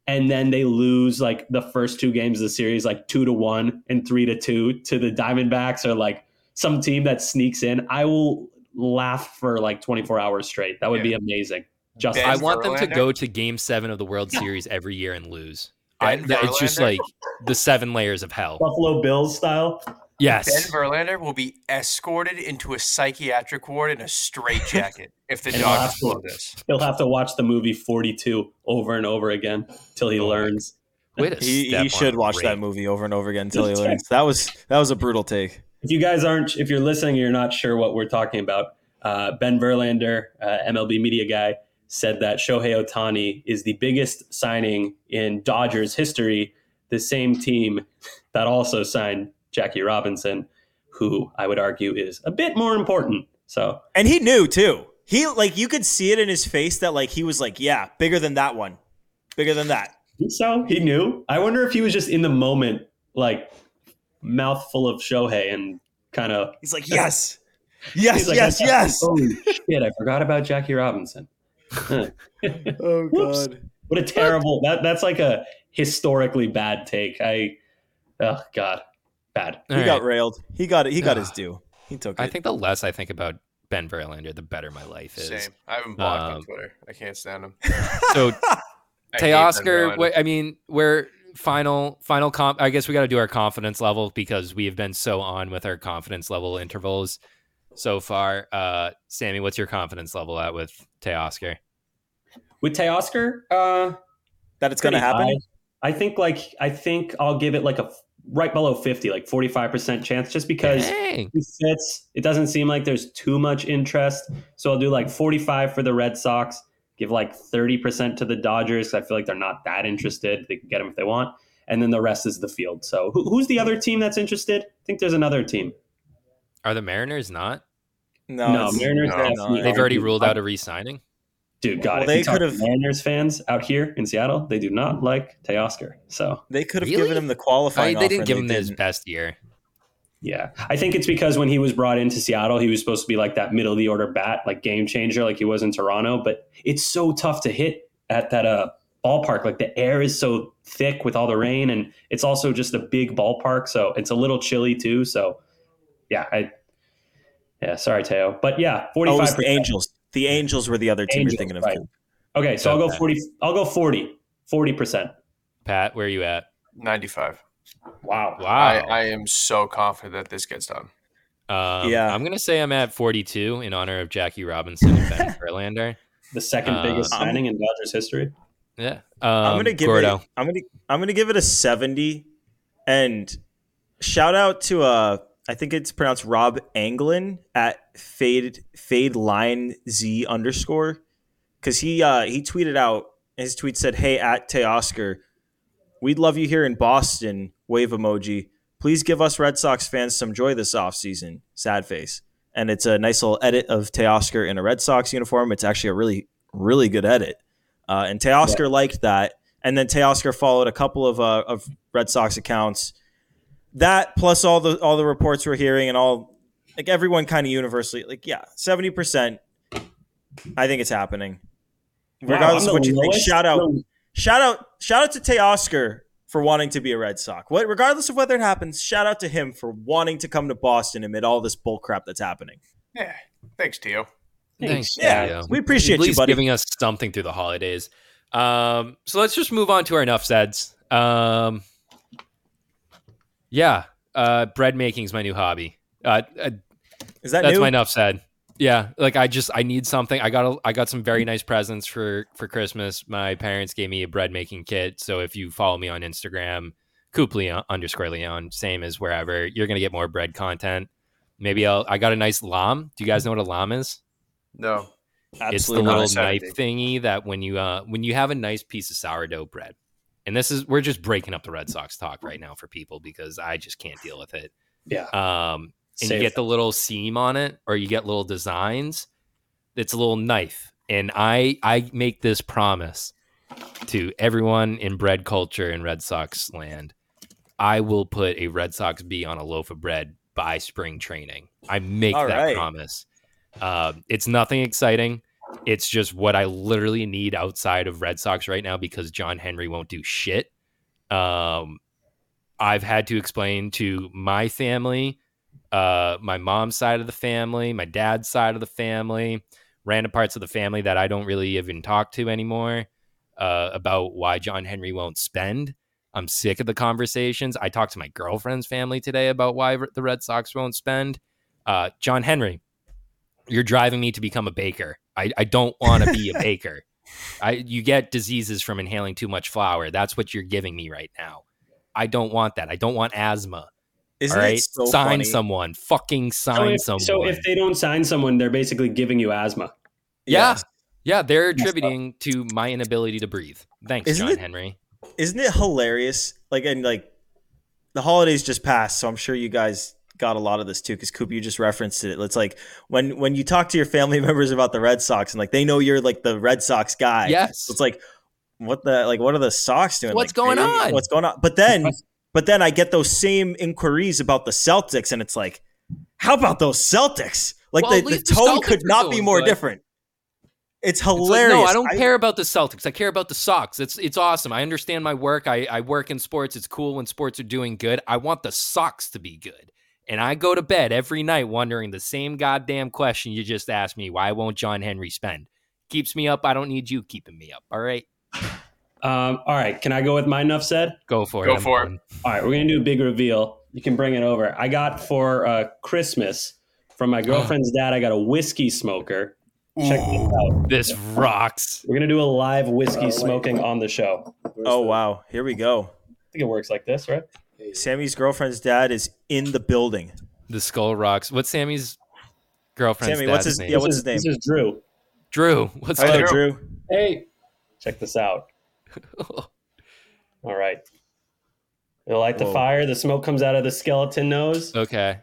and then they lose like the first two games of the series, like two to one and three to two to the Diamondbacks or like some team that sneaks in. I will laugh for like 24 hours straight. That would yeah. be amazing. Just I want them to go to Game Seven of the World Series every year and lose. I, it's just like the seven layers of hell. Buffalo Bills style. Yes. Ben Verlander will be escorted into a psychiatric ward in a straitjacket if the Dodgers blow this. He'll have to watch the movie 42 over and over again till he oh. learns. Wait he, he should watch rate. that movie over and over again until he learns. That was that was a brutal take. If you guys aren't, if you're listening, you're not sure what we're talking about. Uh, ben Verlander, uh, MLB media guy, said that Shohei Ohtani is the biggest signing in Dodgers history. The same team that also signed Jackie Robinson, who I would argue is a bit more important. So, and he knew too. He like you could see it in his face that like he was like, yeah, bigger than that one, bigger than that. So he knew. I wonder if he was just in the moment, like mouth full of Shohei and kind of. He's like, yes, yes, like, yes, yes. Holy shit! I forgot about Jackie Robinson. oh god. What a terrible that that's like a historically bad take. I oh god. Bad. He All got railed. He got it. He got his due. He took it. I think the less I think about Ben Verlander, the better my life is. Same. I haven't blocked um, on Twitter. I can't stand him. So Teoscar, I mean, we're final final comp I guess we got to do our confidence level because we have been so on with our confidence level intervals so far. Uh, Sammy, what's your confidence level at with Teoscar? With Teoscar, uh, that it's going to happen. High. I think like I think I'll give it like a right below 50, like 45% chance just because Dang. he fits. It doesn't seem like there's too much interest. So I'll do like 45 for the Red Sox, give like 30% to the Dodgers. I feel like they're not that interested. They can get them if they want. And then the rest is the field. So who, who's the other team that's interested? I think there's another team. Are the Mariners not? No, no Mariners. No, no, they've already ruled uh, out a re-signing. Dude, God, well, they could have Mariners fans out here in Seattle. They do not like Teoscar, so they could have really? given him the qualifying. I, they didn't give him his best year. Yeah, I think it's because when he was brought into Seattle, he was supposed to be like that middle of the order bat, like game changer, like he was in Toronto. But it's so tough to hit at that uh, ballpark. Like the air is so thick with all the rain, and it's also just a big ballpark, so it's a little chilly too. So, yeah, I yeah, sorry, Teo. But yeah, 45 oh, the Angels. The Angels were the other team Angels, you're thinking of. Right. Okay, so I'll go 40 I'll go 40. 40%. Pat, where are you at? 95. Wow. Wow. I, I am so confident that this gets done. Um, yeah. I'm going to say I'm at 42 in honor of Jackie Robinson and Ben Verlander. The second uh, biggest signing in Dodgers history. Yeah. Um, I'm going to give Gordo. it I'm going to I'm going to give it a 70 And shout out to uh I think it's pronounced Rob Anglin at fade fade line z underscore because he uh he tweeted out his tweet said, "Hey at Teoscar, we'd love you here in Boston." Wave emoji. Please give us Red Sox fans some joy this offseason. Sad face. And it's a nice little edit of Teoscar in a Red Sox uniform. It's actually a really really good edit. Uh, and Teoscar yeah. liked that. And then Teoscar followed a couple of uh, of Red Sox accounts. That plus all the all the reports we're hearing and all like everyone kind of universally like yeah seventy percent. I think it's happening. Regardless wow, of what you think, shout out, shout out, shout out to Teoscar for wanting to be a Red Sox. What, regardless of whether it happens, shout out to him for wanting to come to Boston amid all this bull crap that's happening. Yeah, thanks, Teo. Thanks. Yeah, Teo. we appreciate At least you, buddy. giving us something through the holidays. Um, so let's just move on to our enough saids. Um, yeah, uh, bread making is my new hobby. Uh, uh, is that that's new? my enough said. Yeah, like I just I need something. I got a, I got some very nice presents for for Christmas. My parents gave me a bread making kit. So if you follow me on Instagram, Coop Leon underscore Leon, same as wherever, you're gonna get more bread content. Maybe I'll I got a nice lame. Do you guys know what a lame is? No. Absolutely it's the little knife thingy that when you uh when you have a nice piece of sourdough bread, and this is we're just breaking up the Red Sox talk right now for people because I just can't deal with it. Yeah. Um, and you get the little seam on it, or you get little designs. It's a little knife, and I I make this promise to everyone in bread culture in Red Sox land. I will put a Red Sox B on a loaf of bread by spring training. I make All that right. promise. Uh, it's nothing exciting. It's just what I literally need outside of Red Sox right now because John Henry won't do shit. Um, I've had to explain to my family uh, my mom's side of the family, my dad's side of the family, random parts of the family that I don't really even talk to anymore uh, about why John Henry won't spend. I'm sick of the conversations. I talked to my girlfriend's family today about why the Red Sox won't spend. Uh, John Henry, you're driving me to become a baker. I, I don't want to be a baker. I, you get diseases from inhaling too much flour. That's what you're giving me right now. I don't want that. I don't want asthma. Isn't All right, so sign funny? someone. Fucking sign so if, someone. So if they don't sign someone, they're basically giving you asthma. Yeah, yes. yeah, they're attributing to my inability to breathe. Thanks, isn't John it, Henry. Isn't it hilarious? Like, and like, the holidays just passed, so I'm sure you guys got a lot of this too because Coop, you just referenced it. It's like when when you talk to your family members about the Red Sox and like they know you're like the Red Sox guy. Yes, it's like what the like what are the Sox doing? What's like, going on? What's going on? But then but then I get those same inquiries about the Celtics, and it's like, how about those Celtics? Like well, the, the tone the could not be more good. different. It's hilarious. It's like, no, I don't I, care about the Celtics. I care about the Sox. It's it's awesome. I understand my work. I, I work in sports. It's cool when sports are doing good. I want the Sox to be good. And I go to bed every night wondering the same goddamn question you just asked me. Why won't John Henry spend? Keeps me up. I don't need you keeping me up. All right. Um, all right, can I go with my enough said? Go for go it. Go for it. All right, we're gonna do a big reveal. You can bring it over. I got for uh, Christmas from my girlfriend's dad. I got a whiskey smoker. Check this out. This rocks. We're gonna do a live whiskey oh, smoking on the show. Where's oh the... wow, here we go. I think it works like this, right? Sammy's girlfriend's dad is in the building. The skull rocks. What's Sammy's girlfriend's Sammy, what's his name? Yeah, what's his name? This is Drew. Drew. What's Hello, Drew? Hey, check this out. All right. they light the Whoa. fire. The smoke comes out of the skeleton nose. Okay.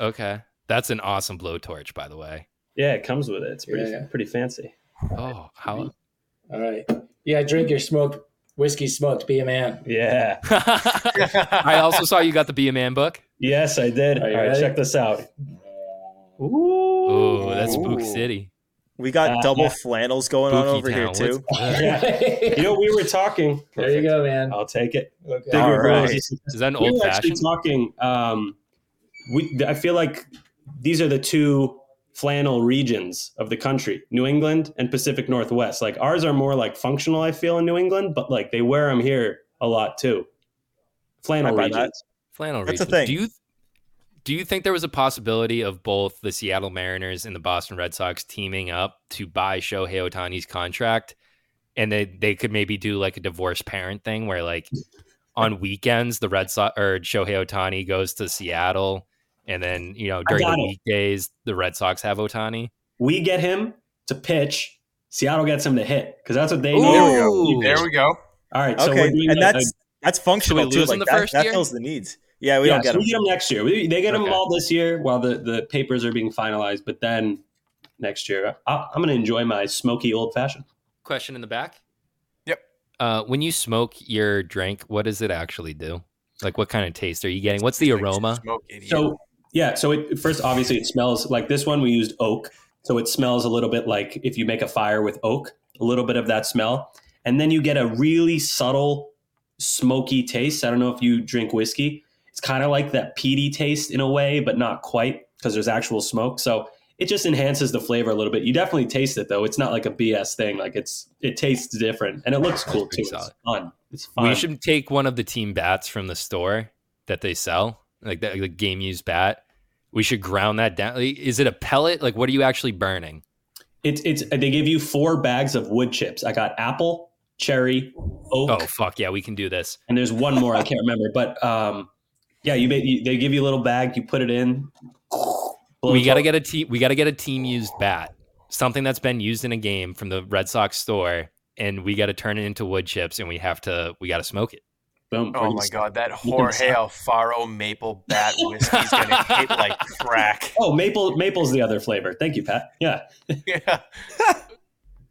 Okay. That's an awesome blowtorch, by the way. Yeah, it comes with it. It's pretty yeah, yeah. pretty fancy. Oh, how? All right. Yeah, drink your smoked whiskey smoked. Be a man. Yeah. I also saw you got the Be a Man book. Yes, I did. All right, check this out. Ooh, Ooh that's Spook City. We got uh, double yeah. flannels going on over town. here too. you know, we were talking. Perfect. There you go, man. I'll take it. Okay. All right. Is that an old we fashioned? Actually talking. Um, we I feel like these are the two flannel regions of the country: New England and Pacific Northwest. Like ours are more like functional. I feel in New England, but like they wear them here a lot too. Flannel regions. That. Flannel That's regions. a thing. Do you do you think there was a possibility of both the Seattle Mariners and the Boston Red Sox teaming up to buy Shohei Ohtani's contract? And they, they could maybe do like a divorced parent thing where like on weekends the Red Sox or Shohei Ohtani goes to Seattle, and then you know during the got it. weekdays the Red Sox have Ohtani. We get him to pitch. Seattle gets him to hit because that's what they Ooh. need. There we go. There we go. All right, so okay, we're doing and a- that's that's functional too. lose Like in the that, first that fills the needs. Yeah, we yeah, don't get so them. we get them next year. We, they get them all this year while the, the papers are being finalized, but then next year I, I'm going to enjoy my smoky old fashioned. Question in the back. Yep. Uh, when you smoke your drink, what does it actually do? Like, what kind of taste are you getting? What's the aroma? So yeah, so it first obviously it smells like this one we used oak, so it smells a little bit like if you make a fire with oak, a little bit of that smell, and then you get a really subtle smoky taste. I don't know if you drink whiskey. It's kind of like that peaty taste in a way, but not quite because there's actual smoke. So it just enhances the flavor a little bit. You definitely taste it though. It's not like a BS thing. Like it's it tastes different and it looks cool pretty too. It's fun. It's fun. We should take one of the team bats from the store that they sell, like the, the game used bat. We should ground that down. Is it a pellet? Like, what are you actually burning? It's it's they give you four bags of wood chips. I got apple, cherry, oak, Oh fuck yeah, we can do this. and there's one more I can't remember. But um, yeah, you, ba- you they give you a little bag, you put it in. we gotta get a team. We gotta get a team used bat, something that's been used in a game from the Red Sox store, and we got to turn it into wood chips, and we have to. We got to smoke it. boom. oh my god, that can Jorge stop. Alfaro maple bat whiskey's gonna hit like crack. Oh, maple maple's the other flavor. Thank you, Pat. Yeah. Yeah.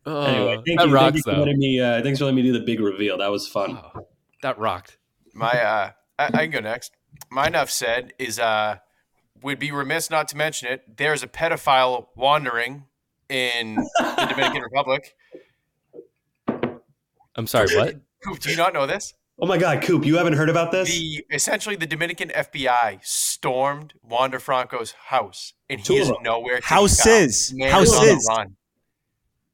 Anyway, thank Uh, that you. rocks thank you for letting me. Uh, thanks for letting me do the big reveal. That was fun. Oh, that rocked. My uh I, I can go next. My enough said is uh would be remiss not to mention it. There's a pedophile wandering in the Dominican Republic. I'm sorry. What? Coop, do you not know this? Oh my God, Coop, you haven't heard about this? The essentially the Dominican FBI stormed Wander Franco's house, and he of is nowhere. To be Houses. found. Man is on the Houses. run.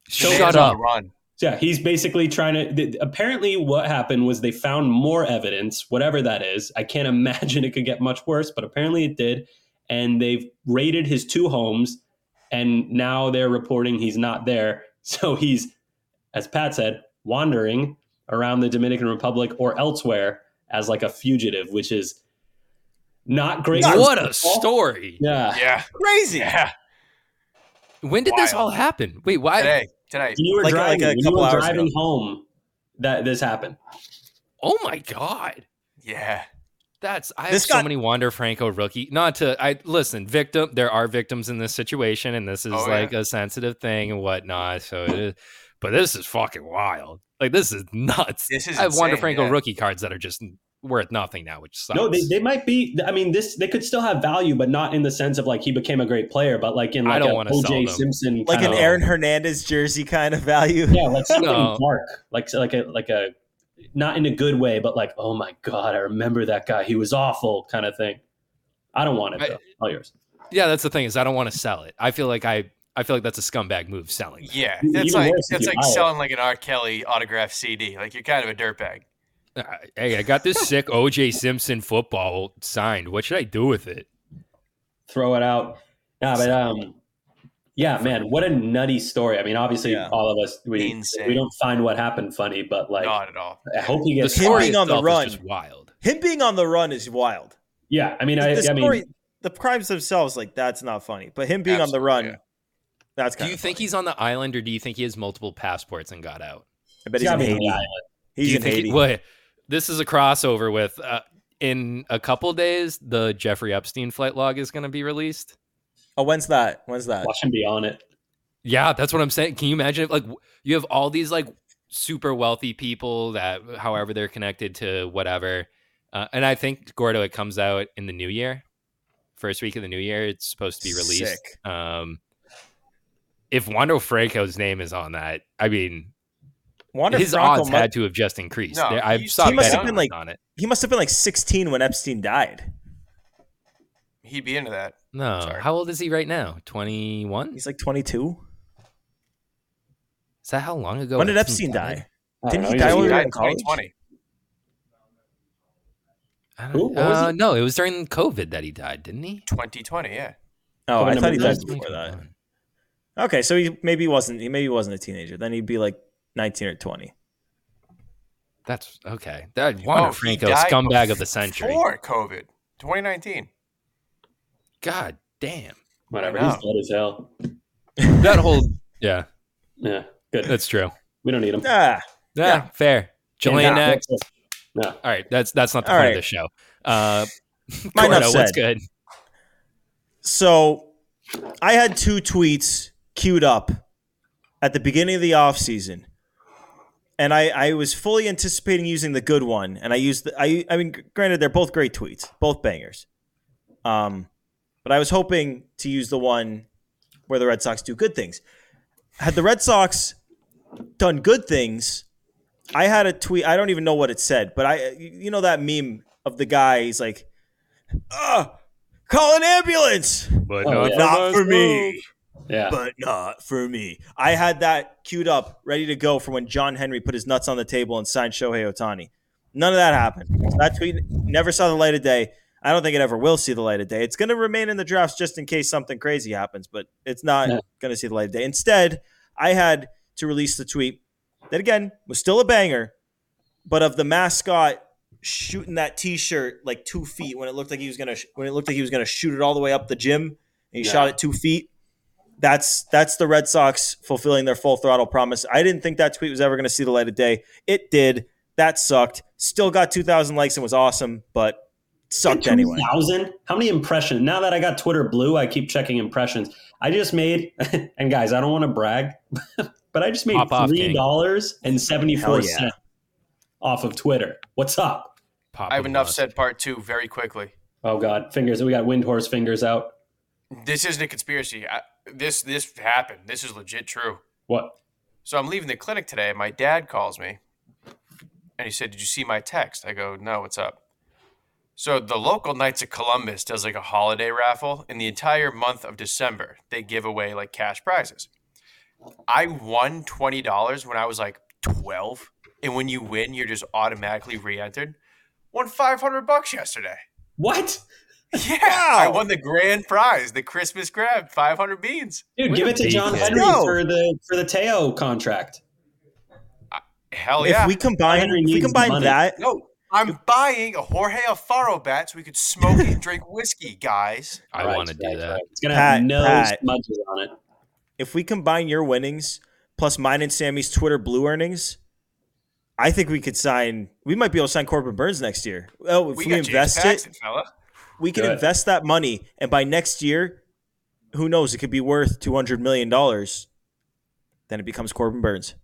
So Shut is on up. the run. Yeah, he's basically trying to. th- apparently, what happened was they found more evidence, whatever that is. I can't imagine it could get much worse, but apparently it did. And they've raided his two homes, and now they're reporting he's not there. So he's, as Pat said, wandering around the Dominican Republic or elsewhere as like a fugitive, which is not great. for What a story! Yeah. Yeah, Crazy. yeah. When did this all happen? Wait, why? Today, tonight. You were Like- like driving, a when you were hours driving ago. home that this happened. Oh my god. Yeah, That's I have This so many Wander Franco rookie. Not to I listen, victim. There are victims in this situation, and this is Oh, yeah. like a sensitive thing and whatnot. So it is, but this is fucking wild. Like this is nuts. This is I have Wander Franco yeah. rookie cards that are just worth nothing now, which sucks. No, they, they might be. I mean, this they could still have value, but not in the sense of like he became a great player, but like in I like don't a wanna sell OJ them. Simpson, Like an kinda- Aaron Hernandez jersey kind of value. Yeah, like something No. dark, like like a like a not in a good way, but like oh my god, I remember that guy. He was awful, kind of thing. I don't want it I- All yours. yeah, that's the thing is I don't want to sell it. I feel like I I feel like that's a scumbag move selling. that. yeah. Even That's like worse that's like buy it. selling like an R. Kelly autographed CD. Like you're kind of a dirtbag. Uh, Hey, I got this sick OJ Simpson football signed. What should I do with it? Throw it out. Yeah, but um, yeah, man, what a nutty story. I mean, obviously, Yeah. all of us we Insane. we don't find what happened funny, but like Not at all. I hope he The gets. Him story being on the run. is just wild. Him being on the run is wild. Yeah, I mean, I, the I mean, story, the crimes themselves, like that's not funny. But him being on the run, Absolutely, that's Do you of. think he's on the island, or do you think he has multiple passports and got out? I bet he's he's in on Haiti. the island. He's do you in think? Haiti. He, well, this is a crossover with. Uh, in a couple days, the Jeffrey Epstein flight log is going to be released. oh, when's that? When's that? Watch him be on it. Yeah, that's what I'm saying. Can you imagine if like you have all these like super wealthy people that however they're connected to whatever. Uh, and I think Gordo it comes out in the new year. First week of the new year it's supposed to be released. Sick. Um if Wander Franco's name is on that, I mean Wander his Franco odds mu- had to have just increased. No, There- I he- saw he must have been, like- on it. he must have been like 16 when Epstein died. He'd be into that. No. Sorry. How old is he right now? 21? He's like 22. Is that how long ago? when did Epstein Epstein die? I don't Didn't know, he die when He died in in college? 2020. Who? was uh, it? no, it was during COVID that he died, didn't he? 2020, yeah. Oh, I thought he died before that. Okay, so he maybe wasn't he maybe wasn't a teenager. Then he'd be like 19 or 20. That's okay. That Juan Oh, he Franco, scumbag of the century. Before COVID, 2019. God damn. Whatever. He's dead as hell. That whole yeah, Yeah, good. that's true. we don't need him. Ah, Yeah, Yeah. fair. Jillian Yeah, next. that's All right, that's that's not the All point right. of the show. Uh, My enough what's good? So I had two tweets queued up at the beginning of the offseason. And I, I was fully anticipating using the good one. And I used the, I I mean, granted, they're both great tweets, both bangers. Um, but I was hoping to use the one where the Red Sox do good things. Had the Red Sox done good things, I had a tweet. I don't even know what it said, but I, you know, that meme of the guy. He's like, "Ah, call an ambulance." But Oh, yeah. not for me, Yeah. but not for me. I had that queued up, ready to go for when John Henry put his nuts on the table and signed Shohei Ohtani. None of that happened. That tweet never saw the light of day. I don't think it ever will see the light of day. It's going to remain in the drafts just in case something crazy happens, but it's not Yeah. going to see the light of day. Instead, I had to release the tweet that again was still a banger, but of the mascot shooting that T-shirt like two feet when it looked like he was gonna when it looked like he was gonna shoot it all the way up the gym, and he Yeah. shot it two feet. That's that's the Red Sox fulfilling their full throttle promise. I didn't think that tweet was ever going to see the light of day. It did. That sucked. Still got 2,000 likes and was awesome, but sucked anyway. Thousand? How many impressions? Now that I got Twitter Blue, I keep checking impressions. I just made, and guys, I don't want to brag, but I just made Pop off, three King. dollars and seventy four Hell yeah. off of Twitter. What's up? Pop I have enough said part two very quickly. Oh God, fingers. We got Windhorst fingers out. This isn't a conspiracy. I, this this happened. This is legit true. What? So I'm leaving the clinic today, my dad calls me, and he said, "Did you see my text?" I go, "No, what's up?" So the local Knights of Columbus does like a holiday raffle. In the entire month of December, they give away like cash prizes. I won twenty dollars when I was like twelve, and when you win, you're just automatically re-entered. Won five hundred bucks yesterday. What? Yeah, I won the grand prize, the Christmas grab, five hundred beans. Dude, What give it to John. Henry Go. for the for the Teo contract. Uh, hell yeah! If we combine, if we combine money. that, No, I'm buying a Jorge Alfaro bat so we could smoke and drink whiskey, guys. I Right, want to do that. right. It's gonna Pat, have no Pat. smudges on it. if we combine your winnings plus mine and Sammy's Twitter Blue earnings, I think we could sign. We might be able to sign Corbin Burnes next year. Oh, if we, We got James invest it, Paxton, fella. We can invest that money, and by next year, who knows? It could be worth two hundred million dollars. Then it becomes Corbin Burnes.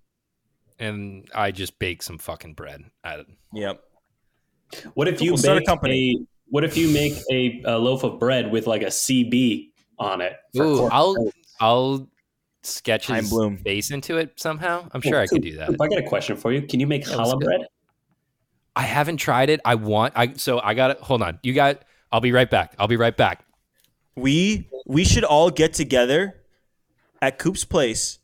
And I just bake some fucking bread. I, Yep. What if you We'll start a make company. a what if you make a, a loaf of bread with like a CB on it? Ooh, I'll Burnes? I'll sketch Time his bloom. face into it somehow. I'm sure I could do that. I got a question for you. Can you make Yeah, challah bread? I haven't tried it. I want. I so I got it. Hold on. You got. I'll be right back. I'll be right back. We we should all get together at Coop's place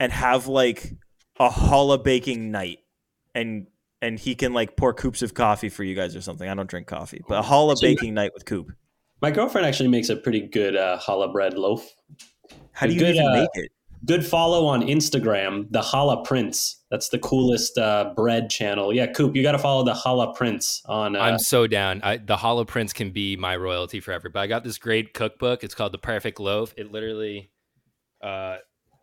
and have like a challah baking night, and and he can like pour coops of coffee for you guys or something. I don't drink coffee, but a challah baking night with Coop. My girlfriend actually makes a pretty good uh, challah bread loaf. How do you Good, even uh, make it? Good follow on Instagram, the Challah Prince. That's the coolest uh, bread channel. Yeah, Coop, you got to follow the Challah Prince on. Uh, I'm so down. I, the Challah Prince can be my royalty forever. But I got this great cookbook. It's called The Perfect Loaf. It literally, uh,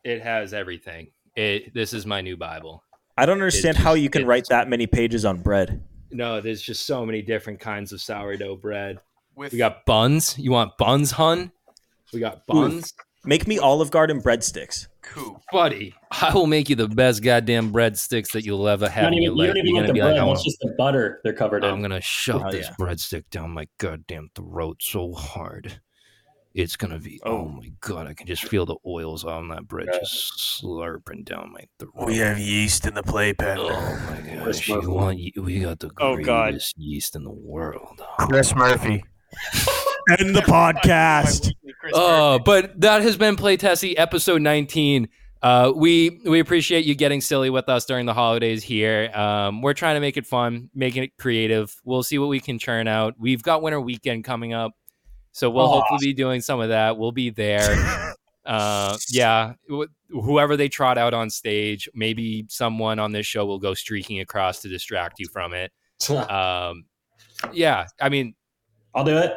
it has everything. It. This is my new Bible. I don't understand just- how you can write that many pages on bread. No, there's just so many different kinds of sourdough bread. With We got buns. You want buns, hun? We got buns, Make me Olive Garden breadsticks. Coop. buddy. I will make you the best goddamn breadsticks that you'll ever have in your you life. don't even You're want gonna the be bread. like, I It's want just the butter they're covered in. I'm gonna shove Oh, this yeah. breadstick down my goddamn throat so hard. It's gonna be. Oh. Oh. my god! I can just feel the oils on that bread Yeah. just slurping down my throat. We have yeast in the playpen. Oh my Chris gosh! You want? We got the Oh, God. greatest yeast in the world. Chris Murphy. End the podcast. Oh, but that has been Play Tessie episode 19. Uh, we we appreciate you getting silly with us during the holidays here. Um, we're trying to make it fun, making it creative. We'll see what we can churn out. We've got winter weekend coming up, so we'll Aw. hopefully be doing some of that. We'll be there. Uh, yeah, whoever they trot out on stage, maybe someone on this show will go streaking across to distract you from it. Um, yeah, I mean, I'll do it.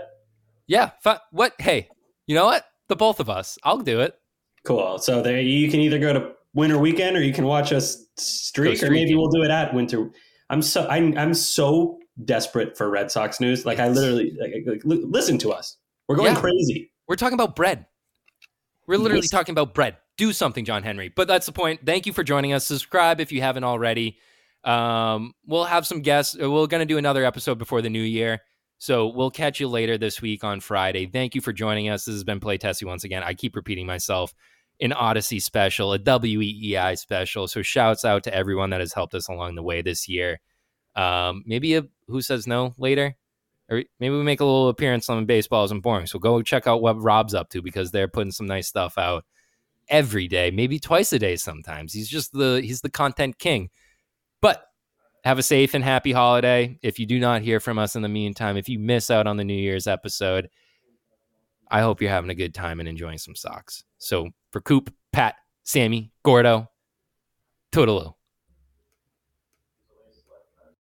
Yeah, what? Hey, you know what? The both of us, I'll do it. Cool. So there, you can either go to Winter Weekend or you can watch us streak, or maybe we'll do it at Winter. I'm so I'm I'm so desperate for Red Sox news. Like I literally like, like, listen to us. We're going yeah. crazy. We're talking about bread. We're literally yes. talking about bread. Do something, John Henry. But that's the point. Thank you for joining us. Subscribe if you haven't already. Um, we'll have some guests. We're going to do another episode before the new year. So we'll catch you later this week on Friday. Thank you for joining us. This has been Play Tessie once again. I keep repeating myself. An Audacy special, a WEEI special. So shouts out to everyone that has helped us along the way this year. Um, maybe a Who Says No later or maybe we make a little appearance on baseball isn't boring. So go check out what Rob's up to because they're putting some nice stuff out every day, maybe twice a day sometimes. He's just the he's the content king. But have a safe and happy holiday. If you do not hear from us in the meantime, if you miss out on the New Year's episode, I hope you're having a good time and enjoying some socks. So for Coop, Pat, Sammy, Gordo, Toodaloo.